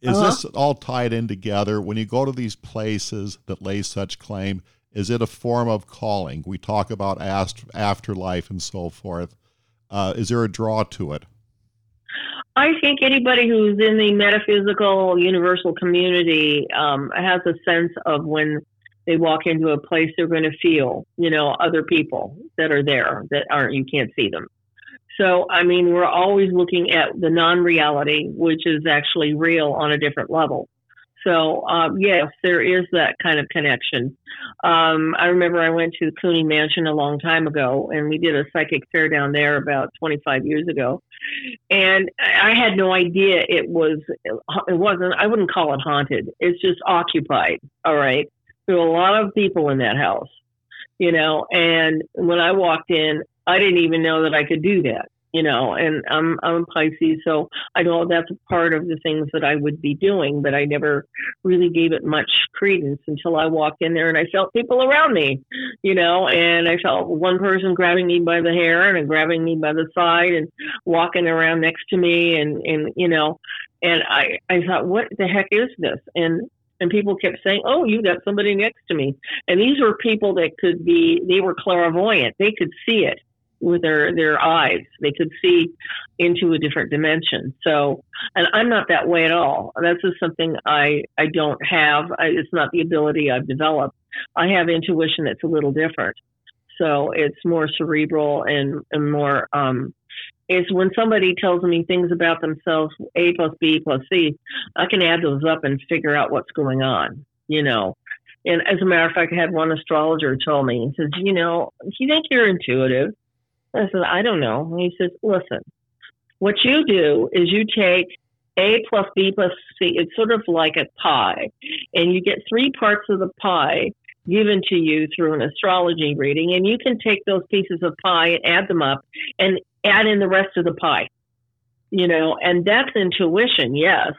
Is uh-huh. this all tied in together? When you go to these places that lay such claim, is it a form of calling? We talk about ast- afterlife and so forth. Uh, is there a draw to it? I think anybody who's in the metaphysical universal community um, has a sense of when they walk into a place, they're going to feel, you know, other people that are there that aren't, you can't see them. So, I mean, we're always looking at the non reality, which is actually real on a different level. So, um, yes, there is that kind of connection. Um, I remember I went to the Cooney Mansion a long time ago, and we did a psychic fair down there about 25 years ago. And I had no idea it was, it wasn't, I wouldn't call it haunted. It's just occupied. All right. There were a lot of people in that house, you know, and when I walked in, I didn't even know that I could do that you know, and I'm I'm a Pisces, so I know that's a part of the things that I would be doing, but I never really gave it much credence until I walked in there and I felt people around me, you know, and I felt one person grabbing me by the hair and grabbing me by the side and walking around next to me and and you know, and I I thought, what the heck is this? And and people kept saying, "Oh, you got somebody next to me," and these were people that could be they were clairvoyant; they could see it with their their eyes. They could see into a different dimension. So, and I'm not that way at all. That's just something I I don't have. I, it's not the ability I've developed. I have intuition that's a little different. So it's more cerebral and, and more. Um, it's when somebody tells me things about themselves, A plus B plus C, I can add those up and figure out what's going on. You know, and as a matter of fact, I had one astrologer tell me, he says, you know, you think you're intuitive? I said, I don't know. And he says, listen, what you do is you take A plus B plus C. It's sort of like a pie, and you get three parts of the pie given to you through an astrology reading, and you can take those pieces of pie and add them up and add in the rest of the pie. You know, and that's intuition, yes,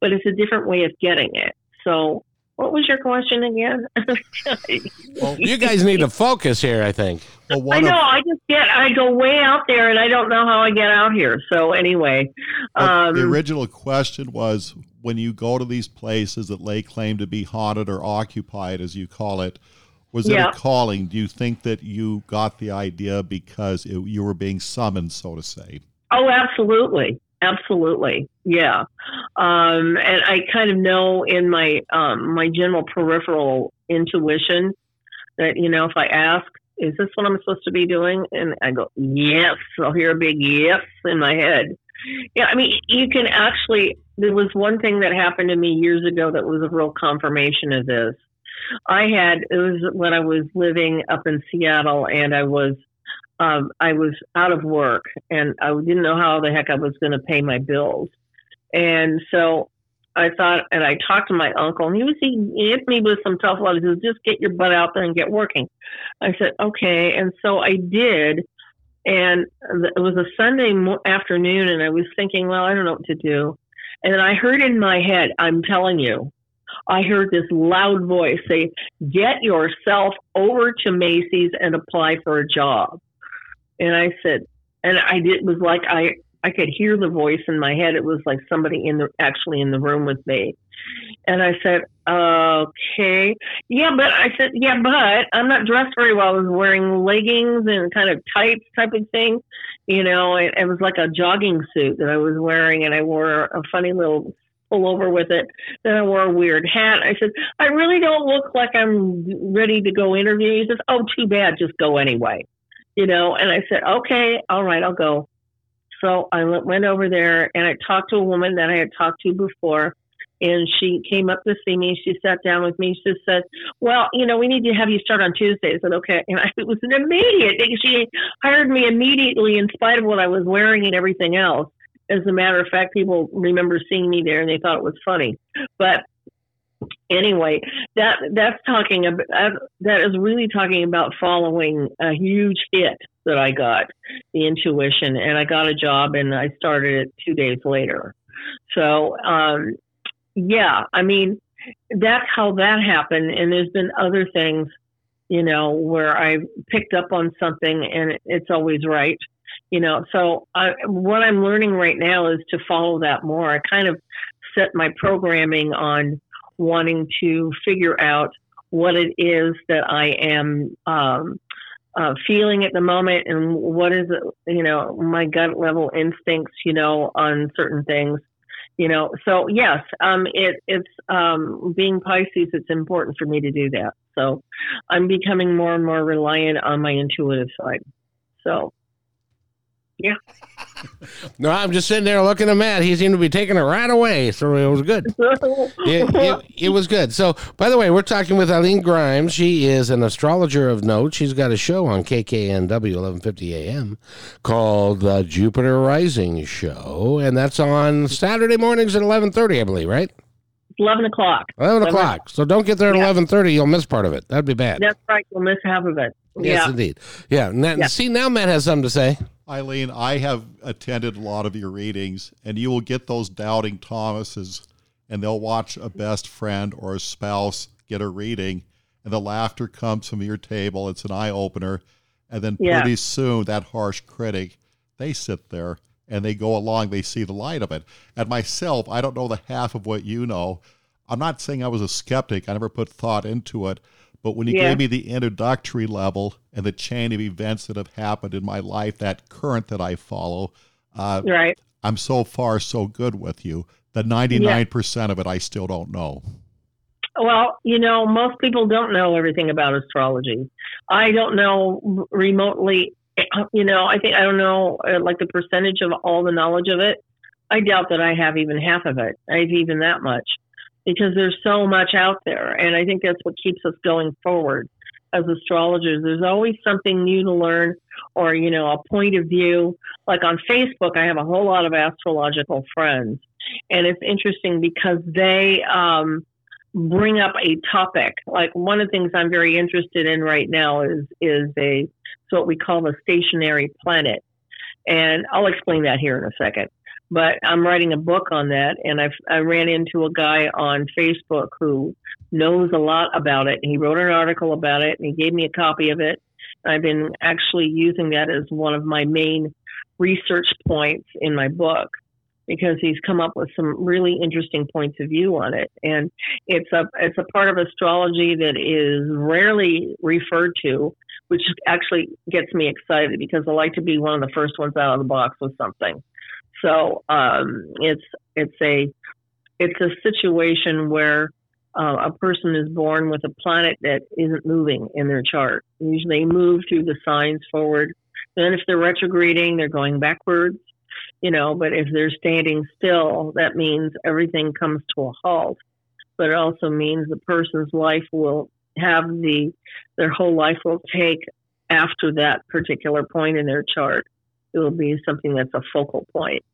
but it's a different way of getting it. So what was your question again? well, you guys need to focus here, I think. Well, I know. Of, I just get. I go way out there, and I don't know how I get out here. So anyway, um, the original question was: when you go to these places that lay claim to be haunted or occupied, as you call it, was yeah. it a calling? Do you think that you got the idea because it, you were being summoned, so to say? Oh, absolutely. Absolutely, yeah. Um, and I kind of know in my um, my general peripheral intuition that you know if I ask, "Is this what I'm supposed to be doing?" and I go, "Yes," I'll hear a big yes in my head. Yeah, I mean, you can actually. There was one thing that happened to me years ago that was a real confirmation of this. I had it was when I was living up in Seattle, and I was um, I was out of work and I didn't know how the heck I was going to pay my bills. And so I thought, and I talked to my uncle, and he was he, hit me with some tough love. He says, "Just get your butt out there and get working." I said, "Okay," and so I did. And it was a Sunday afternoon, and I was thinking, well, I don't know what to do. And then I heard in my head, I'm telling you, I heard this loud voice say, Get yourself over to Macy's and apply for a job. And I said, and I did, it was like I, I could hear the voice in my head. It was like somebody in the, actually in the room with me. And I said, okay. Yeah, but I said, yeah, but I'm not dressed very well. I was wearing leggings and kind of tights type of thing. You know, it, it was like a jogging suit that I was wearing, and I wore a funny little pull over with it. Then I wore a weird hat. I said, I really don't look like I'm ready to go interview. He says, Oh, too bad. Just go anyway. You know, and I said, Okay, all right, I'll go. So I went over there and I talked to a woman that I had talked to before. And she came up to see me. She sat down with me. She said, "Well, you know, we need to have you start on Tuesday." I said, "Okay." And I, it was an immediate. Thing. She hired me immediately, in spite of what I was wearing and everything else as a matter of fact, people remember seeing me there and they thought it was funny. But anyway, that that's talking about that is really talking about following a huge hit that I got, the intuition, and I got a job and I started it two days later. So um, yeah, I mean that's how that happened, and there's been other things, you know, where I picked up on something and it's always right you know so I, what i'm learning right now is to follow that more i kind of set my programming on wanting to figure out what it is that i am um, uh, feeling at the moment and what is you know my gut level instincts you know on certain things you know. So yes um, it, it's um, being pisces it's important for me to do that. So i'm becoming more and more reliant on my intuitive side. So yeah. no, I'm just sitting there looking at Matt. He seemed to be taking it right away, so it was good. it, it, it, was good. So, by the way, we're talking with Eileen Grimes. She is an astrologer of note. She's got a show on KKNW 1150 AM called the Jupiter Rising Show, and that's on Saturday mornings at 11:30, I believe, right? 11 o'clock. 11 o'clock. So don't get there at yeah. 11.30. You'll miss part of it. That'd be bad. That's right. You'll miss half of it. Yes, yeah. indeed. Yeah. Now, yeah. See, now Matt has something to say. Eileen, I have attended a lot of your readings, and you will get those doubting Thomases, and they'll watch a best friend or a spouse get a reading, and the laughter comes from your table. It's an eye opener. And then yeah. pretty soon, that harsh critic, they sit there and they go along, they see the light of it. And myself, I don't know the half of what you know. I'm not saying I was a skeptic, I never put thought into it. But when you yeah. gave me the introductory level and the chain of events that have happened in my life, that current that I follow, uh, right. I'm so far so good with you. The 99% yeah. of it I still don't know. Well, you know, most people don't know everything about astrology. I don't know remotely, you know, I think I don't know uh, like the percentage of all the knowledge of it. I doubt that I have even half of it. I have even that much because there's so much out there. And I think that's what keeps us going forward as astrologers. There's always something new to learn or, you know, a point of view. Like on Facebook, I have a whole lot of astrological friends. And it's interesting because they um, bring up a topic. Like one of the things I'm very interested in right now is is a it's what we call a stationary planet. And I'll explain that here in a second but I'm writing a book on that, and I I ran into a guy on Facebook who knows a lot about it. He wrote an article about it, and he gave me a copy of it. I've been actually using that as one of my main research points in my book because he's come up with some really interesting points of view on it and it's a it's a part of astrology that is rarely referred to which actually gets me excited because I like to be one of the first ones out of the box with something so um, it's it's a it's a situation where uh, a person is born with a planet that isn't moving in their chart. Usually, they move through the signs forward. Then, if they're retrograding, they're going backwards. You know, but if they're standing still, that means everything comes to a halt. But it also means the person's life will have the their whole life will take after that particular point in their chart it will be something that's a focal point.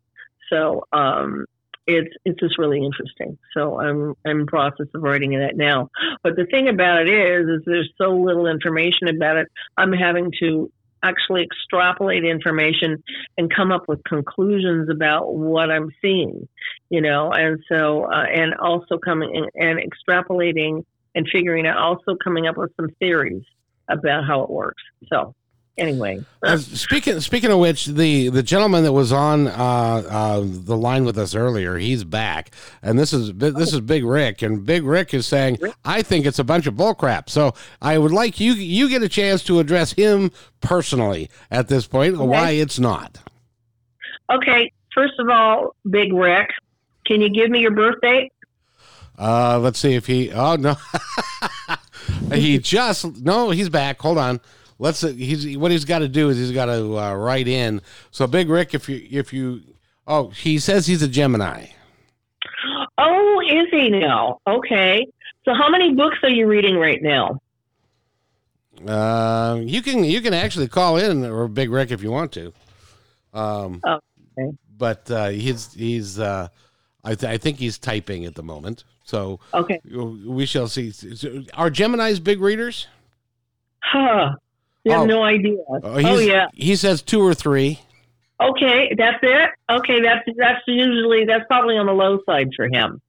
So um, it's it's just really interesting. So I'm I'm in process of writing that now. But the thing about it is, is there's so little information about it. I'm having to actually extrapolate information and come up with conclusions about what I'm seeing, you know, and so uh, and also coming and extrapolating and figuring out, also coming up with some theories about how it works. So anyway. Uh, speaking speaking of which, the the gentleman that was on uh, uh, the line with us earlier, he's back, and this is this is Big Rick, and Big Rick is saying, I think it's a bunch of bullcrap. So I would like you you get a chance to address him personally at this point, okay. why it's not. Okay, first of all, Big Rick, can you give me your birthday? Uh, let's see if he. Oh no, he just no, he's back. Hold on let's he's what he's got to do is he's got to uh, write in. So Big Rick, if you if you oh he says he's a Gemini. Oh, is he now? Okay. So how many books are you reading right now? Uh, you can you can actually call in or Big Rick if you want to. Um, oh, okay. But uh, he's he's uh, I, th- I think he's typing at the moment. So okay, we shall see. Are Gemini's big readers? Huh. You have oh. no idea. Oh, oh, yeah. He says two or three. Okay, that's it. Okay, that's that's usually that's probably on the low side for him.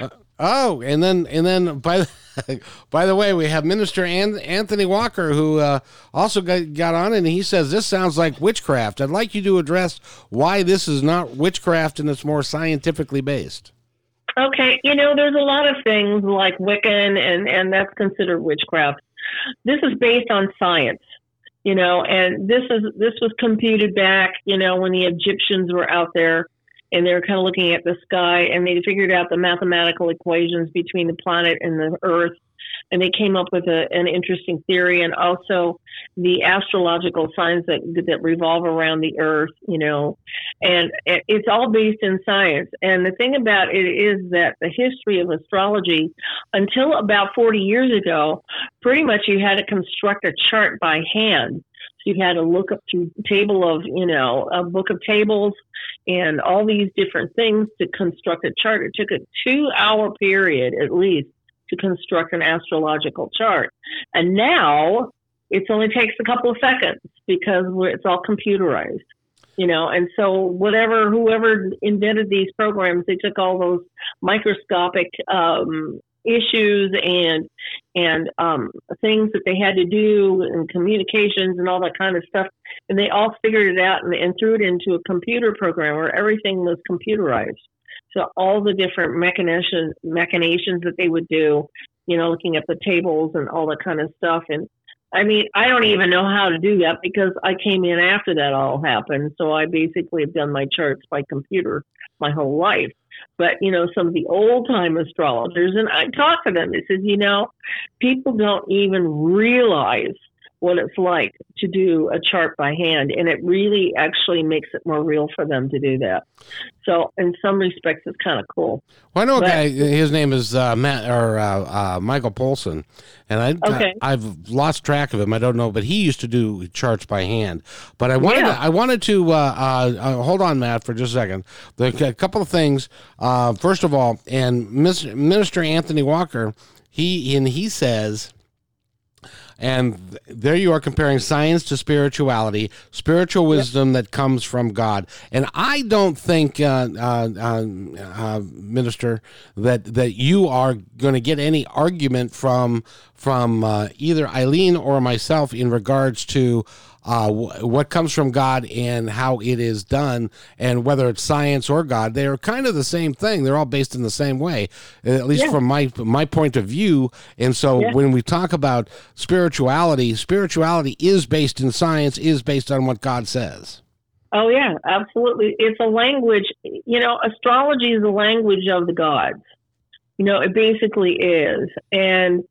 Uh, oh, and then and then by the, by the way, we have Minister Anthony Walker who uh, also got, got on, and he says this sounds like witchcraft. I'd like you to address why this is not witchcraft and it's more scientifically based. Okay, you know, there's a lot of things like Wiccan, and and that's considered witchcraft. This is based on science, you know, and this is this was computed back, you know, when the Egyptians were out there and they were kind of looking at the sky and they figured out the mathematical equations between the planet and the earth and they came up with a, an interesting theory and also the astrological signs that that revolve around the earth you know and it's all based in science. And the thing about it is that the history of astrology until about 40 years ago pretty much you had to construct a chart by hand. So you had to look up through table of you know a book of tables and all these different things to construct a chart. It took a two hour period at least to construct an astrological chart. And now it only takes a couple of seconds because it's all computerized. You know, and so whatever, whoever invented these programs, they took all those microscopic um, issues and and um, things that they had to do and communications and all that kind of stuff, and they all figured it out and, and threw it into a computer program where everything was computerized. So all the different machinations machinations that they would do, you know, looking at the tables and all that kind of stuff. And I mean, I don't even know how to do that because I came in after that all happened. So I basically have done my charts by computer my whole life. But, you know, some of the old time astrologers, and I talk to them, they said, you know, people don't even realize what it's like to do a chart by hand, and it really actually makes it more real for them to do that. So, in some respects, it's kind of cool. Well, I know but, a guy. His name is uh, Matt or uh, uh, Michael Polson, and I, okay. I have lost track of him. I don't know, but he used to do charts by hand. But I wanted yeah. to, I wanted to uh, uh, uh, hold on, Matt, for just a second. a couple of things. first of all, and Minister Anthony Walker, he and he says and there you are comparing science to spirituality, spiritual wisdom yep. that comes from God. And I don't think, uh, uh, uh, uh Minister, that that you are going to get any argument from from uh, either Eileen or myself in regards to uh, what comes from God and how it is done, and whether it's science or God, they are kind of the same thing. They're all based in the same way, at least yeah. from my my point of view. And so, yeah. when we talk about spirituality, spirituality is based in science, is based on what God says. Oh yeah, absolutely. It's a language. You know, astrology is a language of the gods. You know, it basically is, and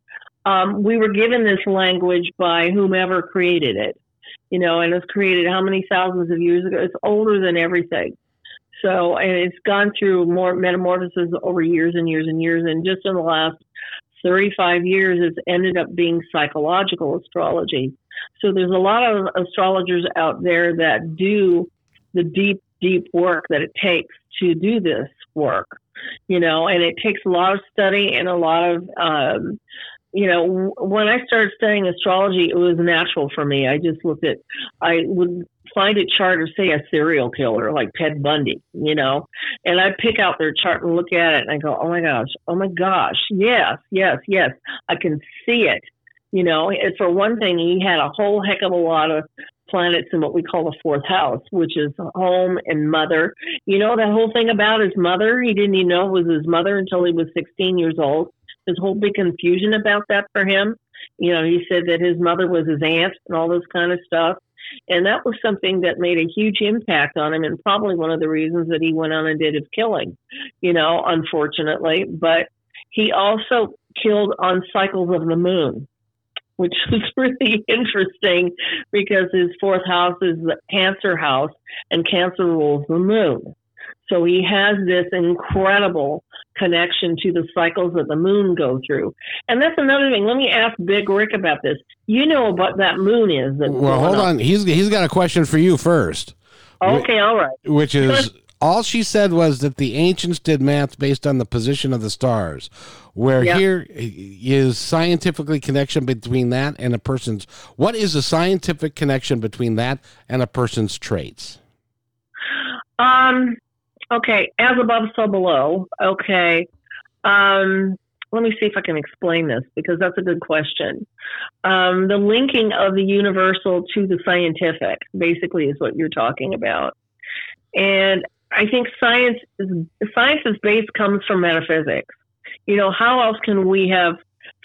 um, we were given this language by whomever created it you know, and it was created how many thousands of years ago? It's older than everything. So, and it's gone through more metamorphosis over years and years and years. And just in the last 35 years, it's ended up being psychological astrology. So there's a lot of astrologers out there that do the deep, deep work that it takes to do this work, you know, and it takes a lot of study and a lot of, um, you know, when I started studying astrology, it was natural for me. I just looked at, I would find a chart or say a serial killer like Ted Bundy, you know, and I'd pick out their chart and look at it and I go, oh my gosh, oh my gosh, yes, yes, yes, I can see it. You know, and for one thing, he had a whole heck of a lot of planets in what we call the fourth house, which is home and mother. You know, that whole thing about his mother, he didn't even know it was his mother until he was 16 years old. There's whole big confusion about that for him. You know, he said that his mother was his aunt and all this kind of stuff. And that was something that made a huge impact on him, and probably one of the reasons that he went on and did his killing, you know, unfortunately. But he also killed on cycles of the moon, which was really interesting because his fourth house is the Cancer house, and Cancer rules the moon. So he has this incredible connection to the cycles that the moon go through. And that's another thing. Let me ask Big Rick about this. You know what that moon is. well, hold on. He's he's got a question for you first. Okay, all right. Which is all she said was that the ancients did math based on the position of the stars. Where yep. here is scientifically connection between that and a person's what is a scientific connection between that and a person's traits? Um Okay, as above, so below. Okay. Um, let me see if I can explain this because that's a good question. Um, the linking of the universal to the scientific basically is what you're talking about. And I think science is, science's base comes from metaphysics. You know, how else can we have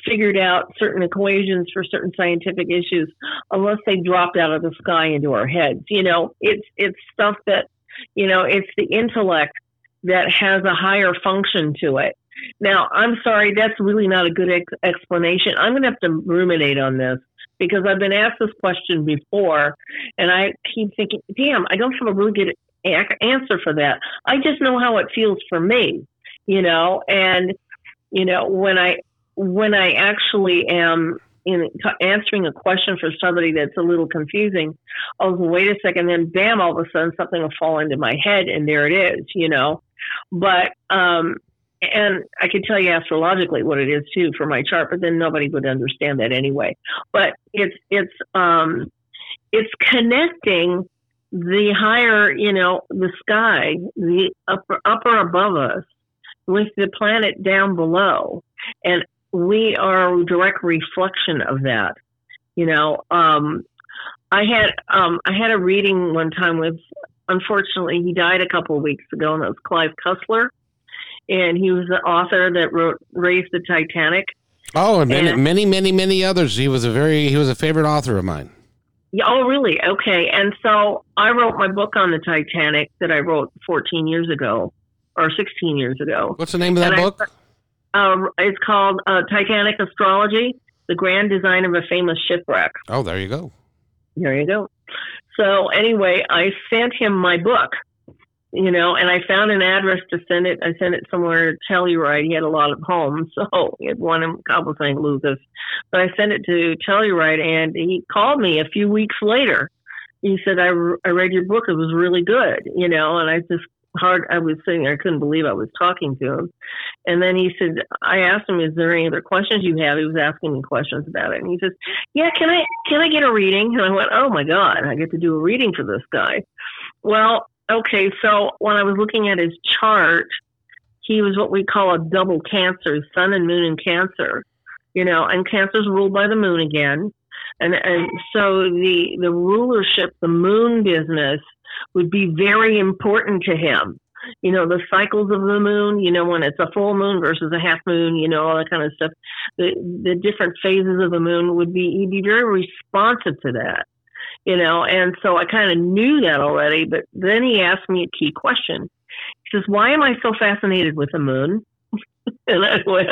figured out certain equations for certain scientific issues unless they dropped out of the sky into our heads? You know, it's it's stuff that you know, it's the intellect that has a higher function to it. Now, I'm sorry, that's really not a good ex- explanation. I'm going to have to ruminate on this because I've been asked this question before, and I keep thinking, damn, I don't have a really good a- answer for that. I just know how it feels for me, you know, and you know when I when I actually am in answering a question for somebody that's a little confusing, oh, wait a second, then bam, all of a sudden something will fall into my head, and there it is, you know. But um, and I could tell you astrologically what it is too for my chart, but then nobody would understand that anyway. But it's it's um, it's connecting the higher, you know, the sky, the upper upper above us, with the planet down below, and we are a direct reflection of that. You know, um, I had um, I had a reading one time with. Unfortunately, he died a couple of weeks ago, and that was Clive Cussler, and he was the author that wrote "Raise the Titanic." Oh, and many, and, many, many, many others. He was a very he was a favorite author of mine. Yeah, oh, really? Okay. And so I wrote my book on the Titanic that I wrote 14 years ago or 16 years ago. What's the name of that and book? I, uh, it's called uh, Titanic Astrology: The Grand Design of a Famous Shipwreck. Oh, there you go. There you go. So anyway, I sent him my book, you know, and I found an address to send it. I sent it somewhere to Telluride. He had a lot of homes, so he had one in Cabo San Lucas. But I sent it to Telluride, and he called me a few weeks later. He said, I, I read your book. It was really good, you know, and I just hard. I was sitting there, I couldn't believe I was talking to him. And then he said, I asked him, "Is there any other questions you have?" He was asking me questions about it, and he says, "Yeah, can I can I get a reading?" And I went, "Oh my God, I get to do a reading for this guy." Well, okay, so when I was looking at his chart, he was what we call a double Cancer, Sun and Moon in Cancer. You know, and Cancer's ruled by the Moon again. And, and so the the rulership, the moon business, would be very important to him. You know, the cycles of the moon, you know, when it's a full moon versus a half moon, you know, all that kind of stuff. The the different phases of the moon would be he'd be very responsive to that. You know, and so I kind of knew that already, but then he asked me a key question. He says, Why am I so fascinated with the moon? and I went,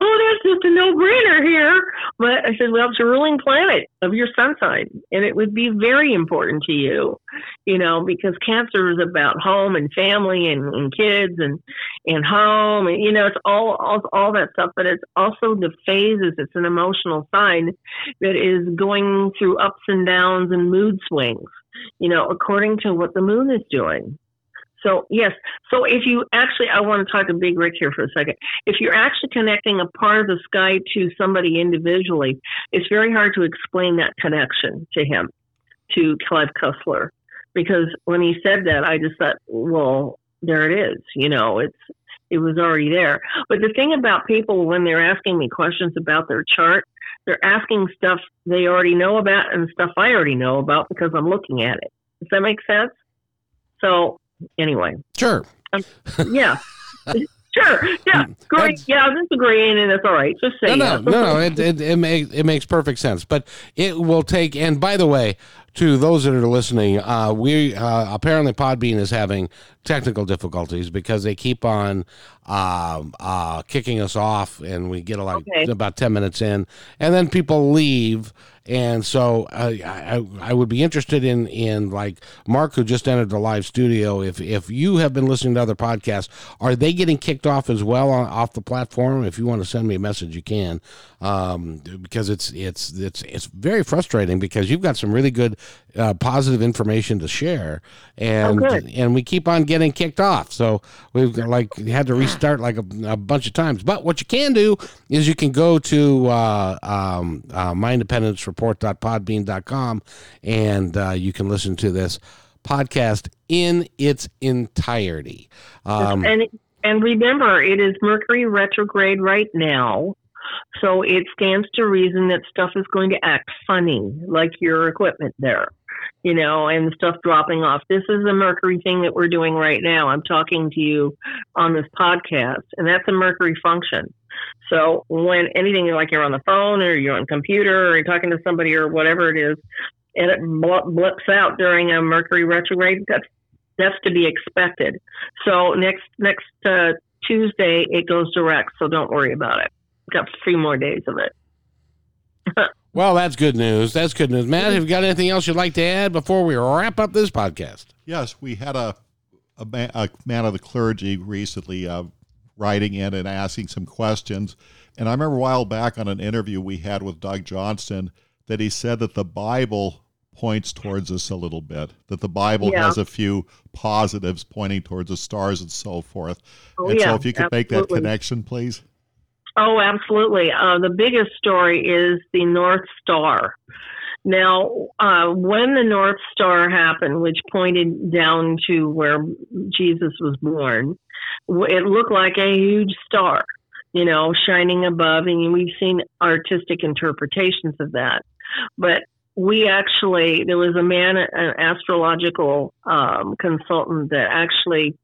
oh, just a no-brainer here. But I said, well, it's a ruling planet of your sun sign, and it would be very important to you, you know, because Cancer is about home and family and, and kids and and home, and you know, it's all, all all that stuff. But it's also the phases. It's an emotional sign that is going through ups and downs and mood swings, you know, according to what the moon is doing. So yes, so if you actually, I want to talk to Big Rick here for a second. If you're actually connecting a part of the sky to somebody individually, it's very hard to explain that connection to him, to Clive Cussler, because when he said that, I just thought, well, there it is. You know, it's it was already there. But the thing about people when they're asking me questions about their chart, they're asking stuff they already know about and stuff I already know about because I'm looking at it. Does that make sense? So anyway. Sure. Um, yeah. Sure. Yeah. Great. That's, yeah, I'm disagreeing, and that's all right. Just say no, no, no, no. It it it makes it makes perfect sense. But it will take. And by the way, to those that are listening, uh, we uh, apparently Podbean is having technical difficulties because they keep on uh, uh kicking us off, and we get like okay. about ten minutes in, and then people leave and so uh, I, I would be interested in in like Mark who just entered the live studio. If if you have been listening to other podcasts, are they getting kicked off as well on, off the platform? If you want to send me a message, you can, um, because it's it's it's it's very frustrating because you've got some really good uh, positive information to share, and oh, and we keep on getting kicked off. So we've like had to restart like a, a, bunch of times. But what you can do is you can go to uh, um, uh, report.podbean.com and uh, you can listen to this podcast in its entirety. Um, and and remember, it is Mercury retrograde right now. So it stands to reason that stuff is going to act funny, like your equipment there you know, and stuff dropping off. This is a Mercury thing that we're doing right now. I'm talking to you on this podcast, and that's a Mercury function. So when anything like you're on the phone or you're on computer or you're talking to somebody or whatever it is, and it blips out during a Mercury retrograde, that's that's to be expected. So next next uh, Tuesday it goes direct, so don't worry about it. Got three more days of it. Well, that's good news. That's good news. Matt, have you got anything else you'd like to add before we wrap up this podcast? Yes, we had a a man, a man of the clergy recently uh, writing in and asking some questions. And I remember a while back on an interview we had with Doug Johnston that he said that the Bible points towards us a little bit, that the Bible yeah. has a few positives pointing towards the stars and so forth. Oh, and yeah, so if you could absolutely. make that connection, please. Oh, absolutely. Uh, the biggest story is the North Star. Now, uh, when the North Star happened, which pointed down to where Jesus was born, it looked like a huge star, you know, shining above, and we've seen artistic interpretations of that. But we actually, there was a man, an astrological um, consultant that actually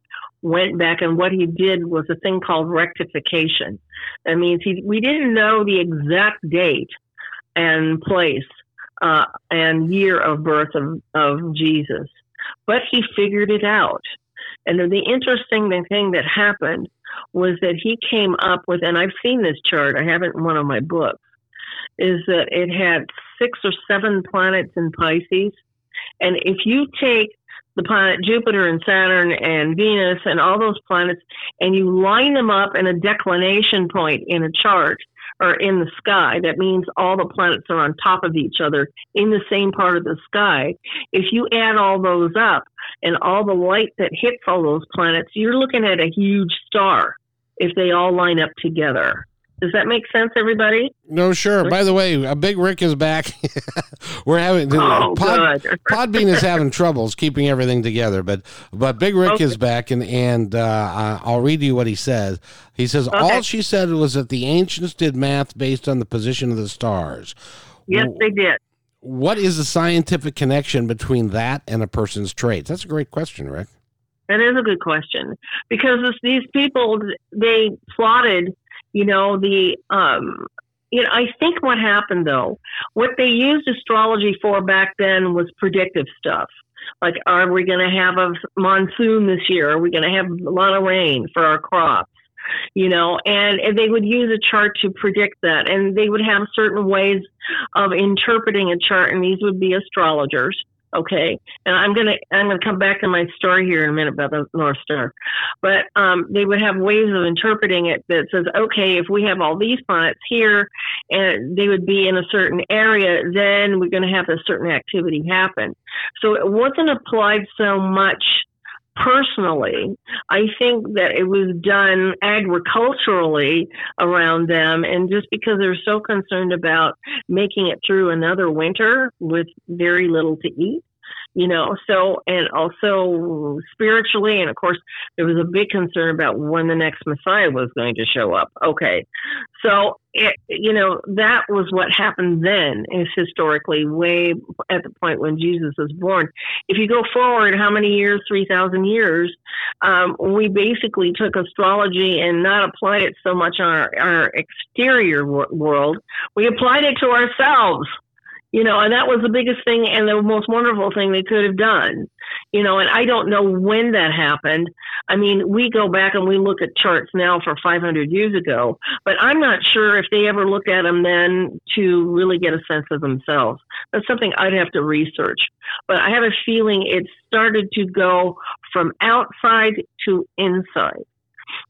went back and what he did was a thing called rectification. That means he, we didn't know the exact date and place uh, and year of birth of, of Jesus, but he figured it out. And the interesting thing that happened was that he came up with, and I've seen this chart, I have it in one of my books, is that it had six or seven planets in Pisces. And if you take the planet Jupiter and Saturn and Venus and all those planets, and you line them up in a declination point in a chart or in the sky, that means all the planets are on top of each other in the same part of the sky. If you add all those up and all the light that hits all those planets, you're looking at a huge star if they all line up together. Does that make sense, everybody? No, sure. By the way, a Big Rick is back. We're having oh, Pod, Podbean is having troubles keeping everything together, but but Big Rick okay. is back, and and uh, I'll read you what he says. He says okay. all she said was that the ancients did math based on the position of the stars. Yes, they did. What is the scientific connection between that and a person's traits? That's a great question, Rick. That is a good question because these people they plotted you know, the um, you know, I think what happened though, what they used astrology for back then was predictive stuff. Like, are we going to have a monsoon this year? Are we going to have a lot of rain for our crops? You know, and, and they would use a chart to predict that, and they would have certain ways of interpreting a chart, and these would be astrologers okay. And i'm going to i'm going to come back to my story here in a minute about the north star. But um, they would have ways of interpreting it that says okay if we have all these planets here and they would be in a certain area then we're going to have a certain activity happen. So it wasn't applied so much personally. I think that it was done agriculturally around them, and just because they're so concerned about making it through another winter with very little to eat, you know so and also spiritually and of course there was a big concern about when the next messiah was going to show up. Okay. So it, you know that was what happened then is historically way at the point when jesus was born. If you go forward how many years? 3000 years. Um, we basically took astrology and not applied it so much on our, our exterior world. We applied it to ourselves you know, and that was the biggest thing and the most wonderful thing they could have done, you know, and I don't know when that happened. I mean, we go back and we look at charts now for 500 years ago, but I'm not sure if they ever looked at them then to really get a sense of themselves. That's something I'd have to research. But I have a feeling it started to go from outside to inside.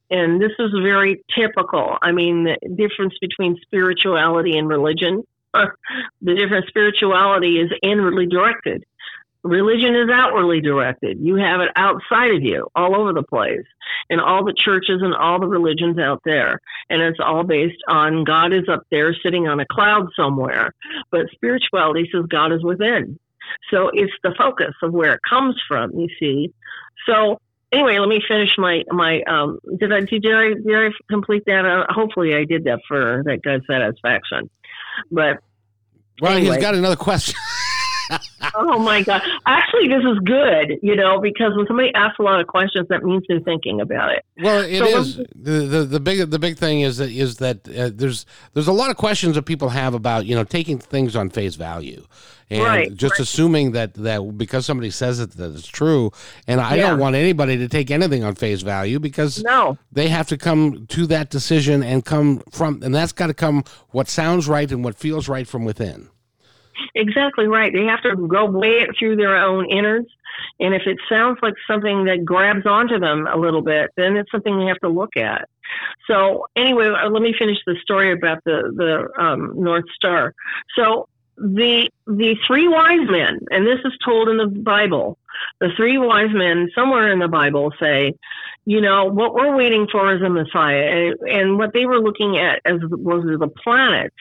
And this is very typical. I mean, the difference between spirituality and religion the different spirituality is inwardly directed. Religion is outwardly directed. You have it outside of you, all over the place, in all the churches and all the religions out there. And it's all based on God is up there sitting on a cloud somewhere. But spirituality says God is within. So it's the focus of where it comes from, you see. So anyway, let me finish my my. Um, did I did I did I complete that? Uh, hopefully, I did that for that guy's satisfaction. But well, anyway. he's got another question. oh my god! Actually, this is good, you know, because when somebody asks a lot of questions, that means they're thinking about it. Well, it so is the, the the big the big thing is that is that uh, there's there's a lot of questions that people have about you know taking things on face value, and right, just right. assuming that that because somebody says it that it's true. And I yeah. don't want anybody to take anything on face value because no. they have to come to that decision and come from, and that's got to come what sounds right and what feels right from within. Exactly right. They have to go weigh it through their own innards. And if it sounds like something that grabs onto them a little bit, then it's something they have to look at. So anyway, uh, let me finish the story about the the um, North Star. So the the three wise men, and this is told in the Bible. The three wise men, somewhere in the Bible, say, you know, what we're waiting for is a Messiah, and, and what they were looking at as was the planets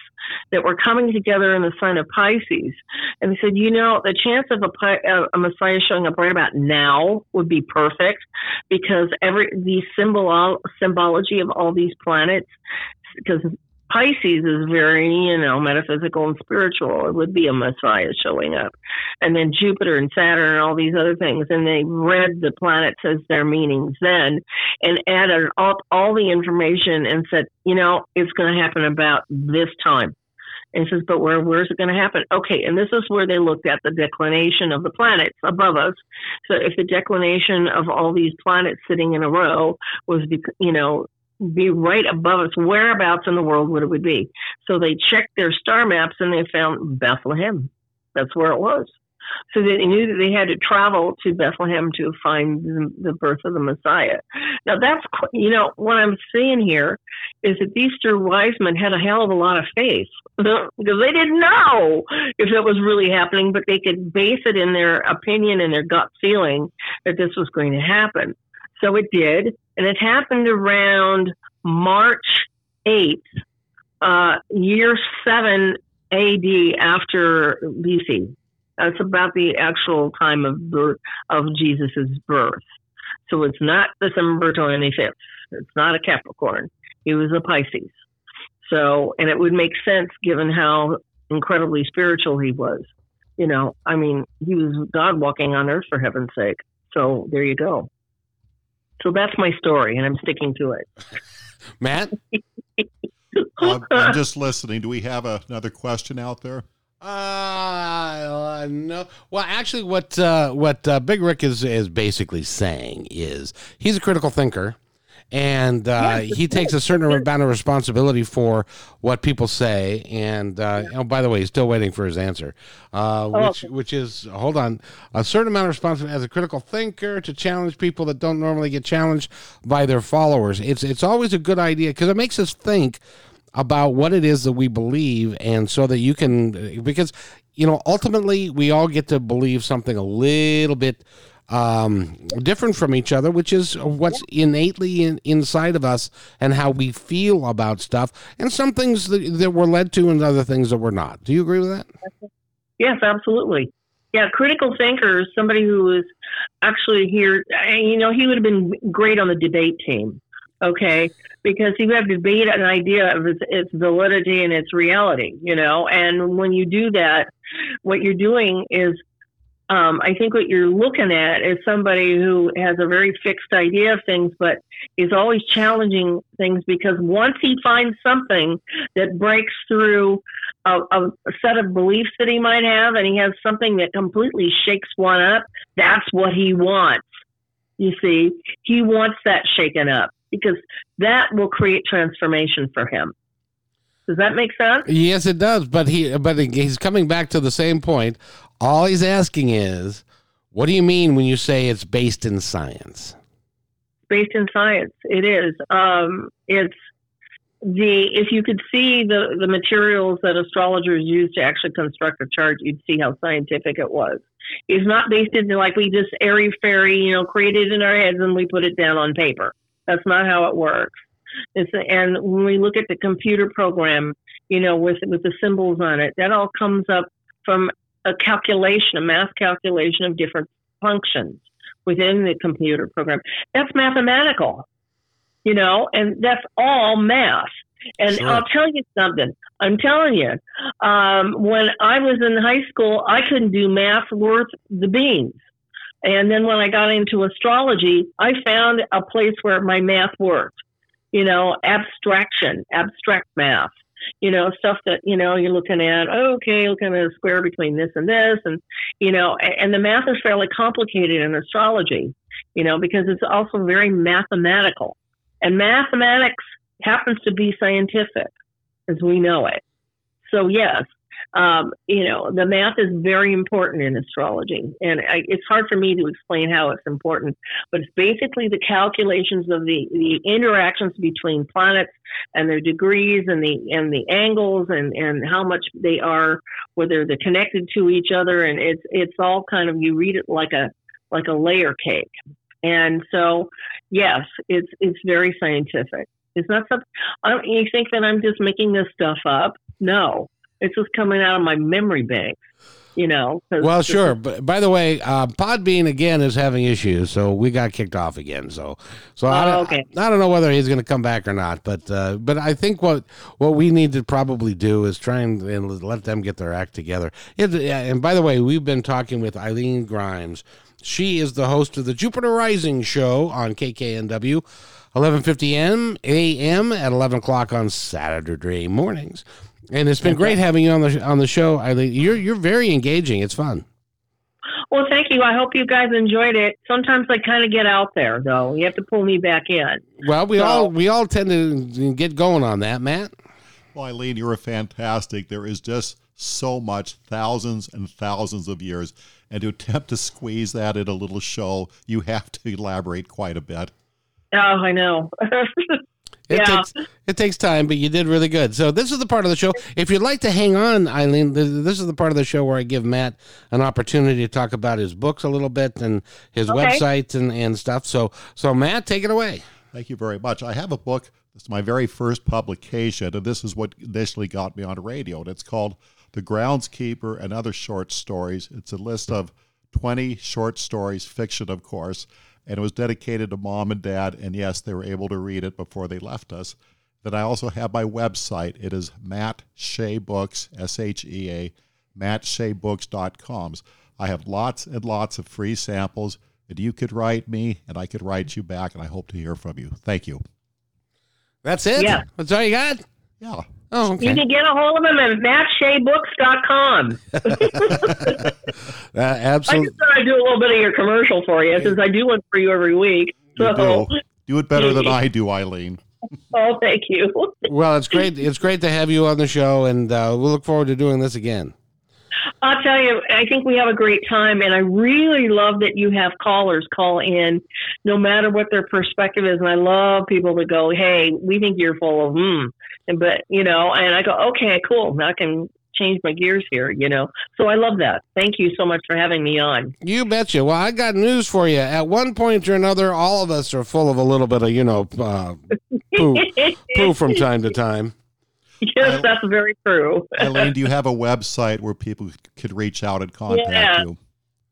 that were coming together in the sign of Pisces. And they said, you know, the chance of a, uh, a Messiah showing up right about now would be perfect because every the symbol symbology of all these planets because Pisces is very, you know, metaphysical and spiritual. It would be a Messiah showing up. And then Jupiter and Saturn and all these other things. And they read the planets as their meanings then and added up all the information and said, you know, it's going to happen about this time. And says, but where where's it going to happen? Okay, and this is where they looked at the declination of the planets above us. So if the declination of all these planets sitting in a row was, you know, be right above us. Whereabouts in the world would it be? So they checked their star maps and they found Bethlehem. That's where it was. So they knew that they had to travel to Bethlehem to find the, birth of the Messiah. Now that's you know what I'm saying here is that these three wise men had a hell of a lot of faith because they didn't know if it was really happening, but they could base it in their opinion and their gut feeling that this was going to happen. So it did, and it happened around March 8th, uh, year 7 AD after BC. That's about the actual time of birth of Jesus's birth. So it's not December 25th. It's not a Capricorn. He was a Pisces. So, and it would make sense given how incredibly spiritual he was. You know, I mean, he was God walking on earth for heaven's sake. So there you go. So that's my story, and I'm sticking to it. Matt? I'm just listening. Do we have a, another question out there? Uh, no. Well, actually, what uh, what uh, Big Rick is is basically saying is he's a critical thinker, and uh, he takes a certain amount of responsibility for what people say. And uh, oh, by the way, he's still waiting for his answer, uh, oh. which which is hold on a certain amount of responsibility as a critical thinker to challenge people that don't normally get challenged by their followers. It's it's always a good idea because it makes us think about what it is that we believe and so that you can because you know ultimately we all get to believe something a little bit um, different from each other, which is what's innately in, inside of us and how we feel about stuff, and some things that, that we're led to, and other things that we're not. Do you agree with that? Yes, absolutely. Yeah, critical thinker, somebody who is actually here. You know, he would have been great on the debate team. Okay, because you have to debate an idea of its, its validity and its reality. You know, and when you do that, what you're doing is um, I think what you're looking at is somebody who has a very fixed idea of things, but is always challenging things because once he finds something that breaks through a, a, set of beliefs that he might have, and he has something that completely shakes one up, that's what he wants. You see, he wants that shaken up because that will create transformation for him. Does that make sense? Yes, it does. But he, but he's coming back to the same point. All he's asking is, what do you mean when you say it's based in science? Based in science, it is. Um, it's the if you could see the the materials that astrologers use to actually construct a chart, you'd see how scientific it was. It's not based in like we just airy fairy, you know, created in our heads and we put it down on paper. That's not how it works. It's, and when we look at the computer program, you know, with with the symbols on it, that all comes up from a calculation, a math calculation of different functions within the computer program. That's mathematical, you know, and that's all math. And sure. I'll tell you something. I'm telling you, um, when I was in high school, I couldn't do math worth the beans. And then when I got into astrology, I found a place where my math worked. You know, abstraction, abstract math you know, stuff that, you know, you're looking at, oh, okay, looking at a square between this and this. And, you know, and the math is fairly complicated in astrology, you know, because it's also very mathematical. And mathematics happens to be scientific as we know it. So, yes, um, you know, the math is very important in astrology, and I, it's hard for me to explain how it's important. But it's basically the calculations of the, the interactions between planets and their degrees and the and the angles and, and how much they are, whether they're connected to each other, and it's it's all kind of you read it like a like a layer cake. And so, yes, it's it's very scientific. It's not something. You think that I'm just making this stuff up? No, it's just coming out of my memory bank. You know. Well, sure. But by the way, uh, Podbean again is having issues, so we got kicked off again. So, so oh, I, okay. I, I, don't know whether he's going to come back or not. But, uh, but I think what what we need to probably do is try and, and let them get their act together. It, and by the way, we've been talking with Eileen Grimes. She is the host of the Jupiter Rising show on KKNW. 11:50 m a.m. at 11 o'clock on Saturday mornings. And it's been okay. great having you on the on the show. Eileen. You're you're very engaging. It's fun. Well, thank you. I hope you guys enjoyed it. Sometimes I kind of get out there, though. You have to pull me back in. Well, we so. all we all tend to get going on that, Matt. Well, Eileen, you're a fantastic. There is just so much, thousands and thousands of years, and to attempt to squeeze that in a little show, you have to elaborate quite a bit. Oh, I know. It yeah. takes it takes time, but you did really good. So this is the part of the show. If you'd like to hang on, Eileen, this is the part of the show where I give Matt an opportunity to talk about his books a little bit and his okay. website and, and stuff. So so Matt, take it away. Thank you very much. I have a book. It's my very first publication, and this is what initially got me on radio. And it's called The Groundskeeper and Other Short Stories. It's a list of 20 short stories, fiction, of course and it was dedicated to mom and dad. And yes, they were able to read it before they left us. Then I also have my website. It is Matt Shea Books, S H E A, mattsheabooks.com. I have lots and lots of free samples, and you could write me, and I could write you back, and I hope to hear from you. Thank you. That's it? Yeah. That's all you got? Yeah. Oh, okay. You can get a hold of him at mattsheabooks.com. uh, absolutely. I just thought I'd do a little bit of your commercial for you since I do one for you every week. So. You do. do it better than I do, Eileen. oh, thank you. well, it's great. It's great to have you on the show, and uh, we'll look forward to doing this again. I'll tell you, I think we have a great time, and I really love that you have callers call in, no matter what their perspective is. And I love people to go, "Hey, we think you're full of hmm," and but you know, and I go, "Okay, cool. Now I can change my gears here, you know. So I love that. Thank you so much for having me on. You betcha. Well, I got news for you. At one point or another, all of us are full of a little bit of, you know, uh, poo, poo from time to time. Yes, that's very true. Eileen, do you have a website where people could reach out and contact Yeah. you?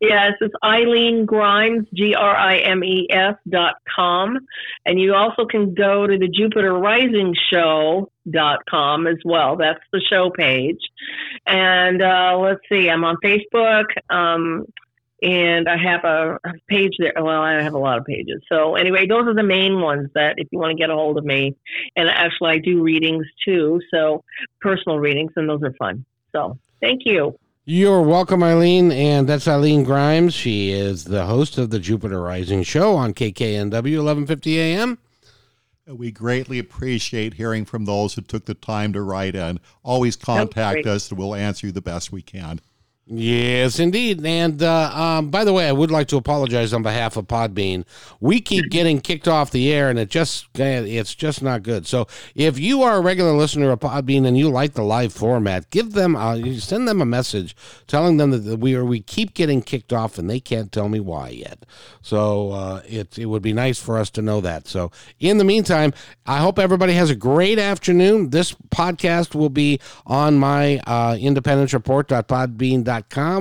Yes, it's Eileen Grimes, G R I M E S dot com. And you also can go to the Jupiter Rising Show dot com as well. That's the show page. And uh, let's see, I'm on Facebook. Um, and I have a, a page there. Well, I have a lot of pages. So anyway, those are the main ones that if you want to get a hold of me. And actually, I do readings too. So personal readings, and those are fun. So thank you. You're welcome, Eileen, and that's Eileen Grimes. She is the host of the Jupiter Rising Show on KKNW 1150 AM. We greatly appreciate hearing from those who took the time to write in. Always contact us and we'll answer you the best we can. Yes, indeed. And uh, um, by the way, I would like to apologize on behalf of Podbean. We keep getting kicked off the air, and it just it's just not good. So if you are a regular listener of Podbean and you like the live format, give them uh, you send them a message telling them that we are we keep getting kicked off, and they can't tell me why yet. So uh, it it would be nice for us to know that. So in the meantime, I hope everybody has a great afternoon. This podcast will be on my uh, independencereport.podbean.com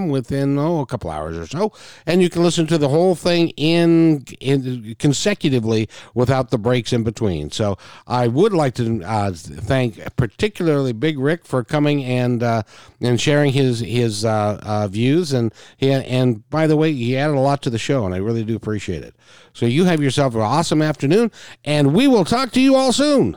within oh a couple hours or so, and you can listen to the whole thing in, in consecutively without the breaks in between. So I would like to uh, thank particularly Big Rick for coming and uh, and sharing his his uh, uh, views and he, and by the way he added a lot to the show and I really do appreciate it. So you have yourself an awesome afternoon, and we will talk to you all soon.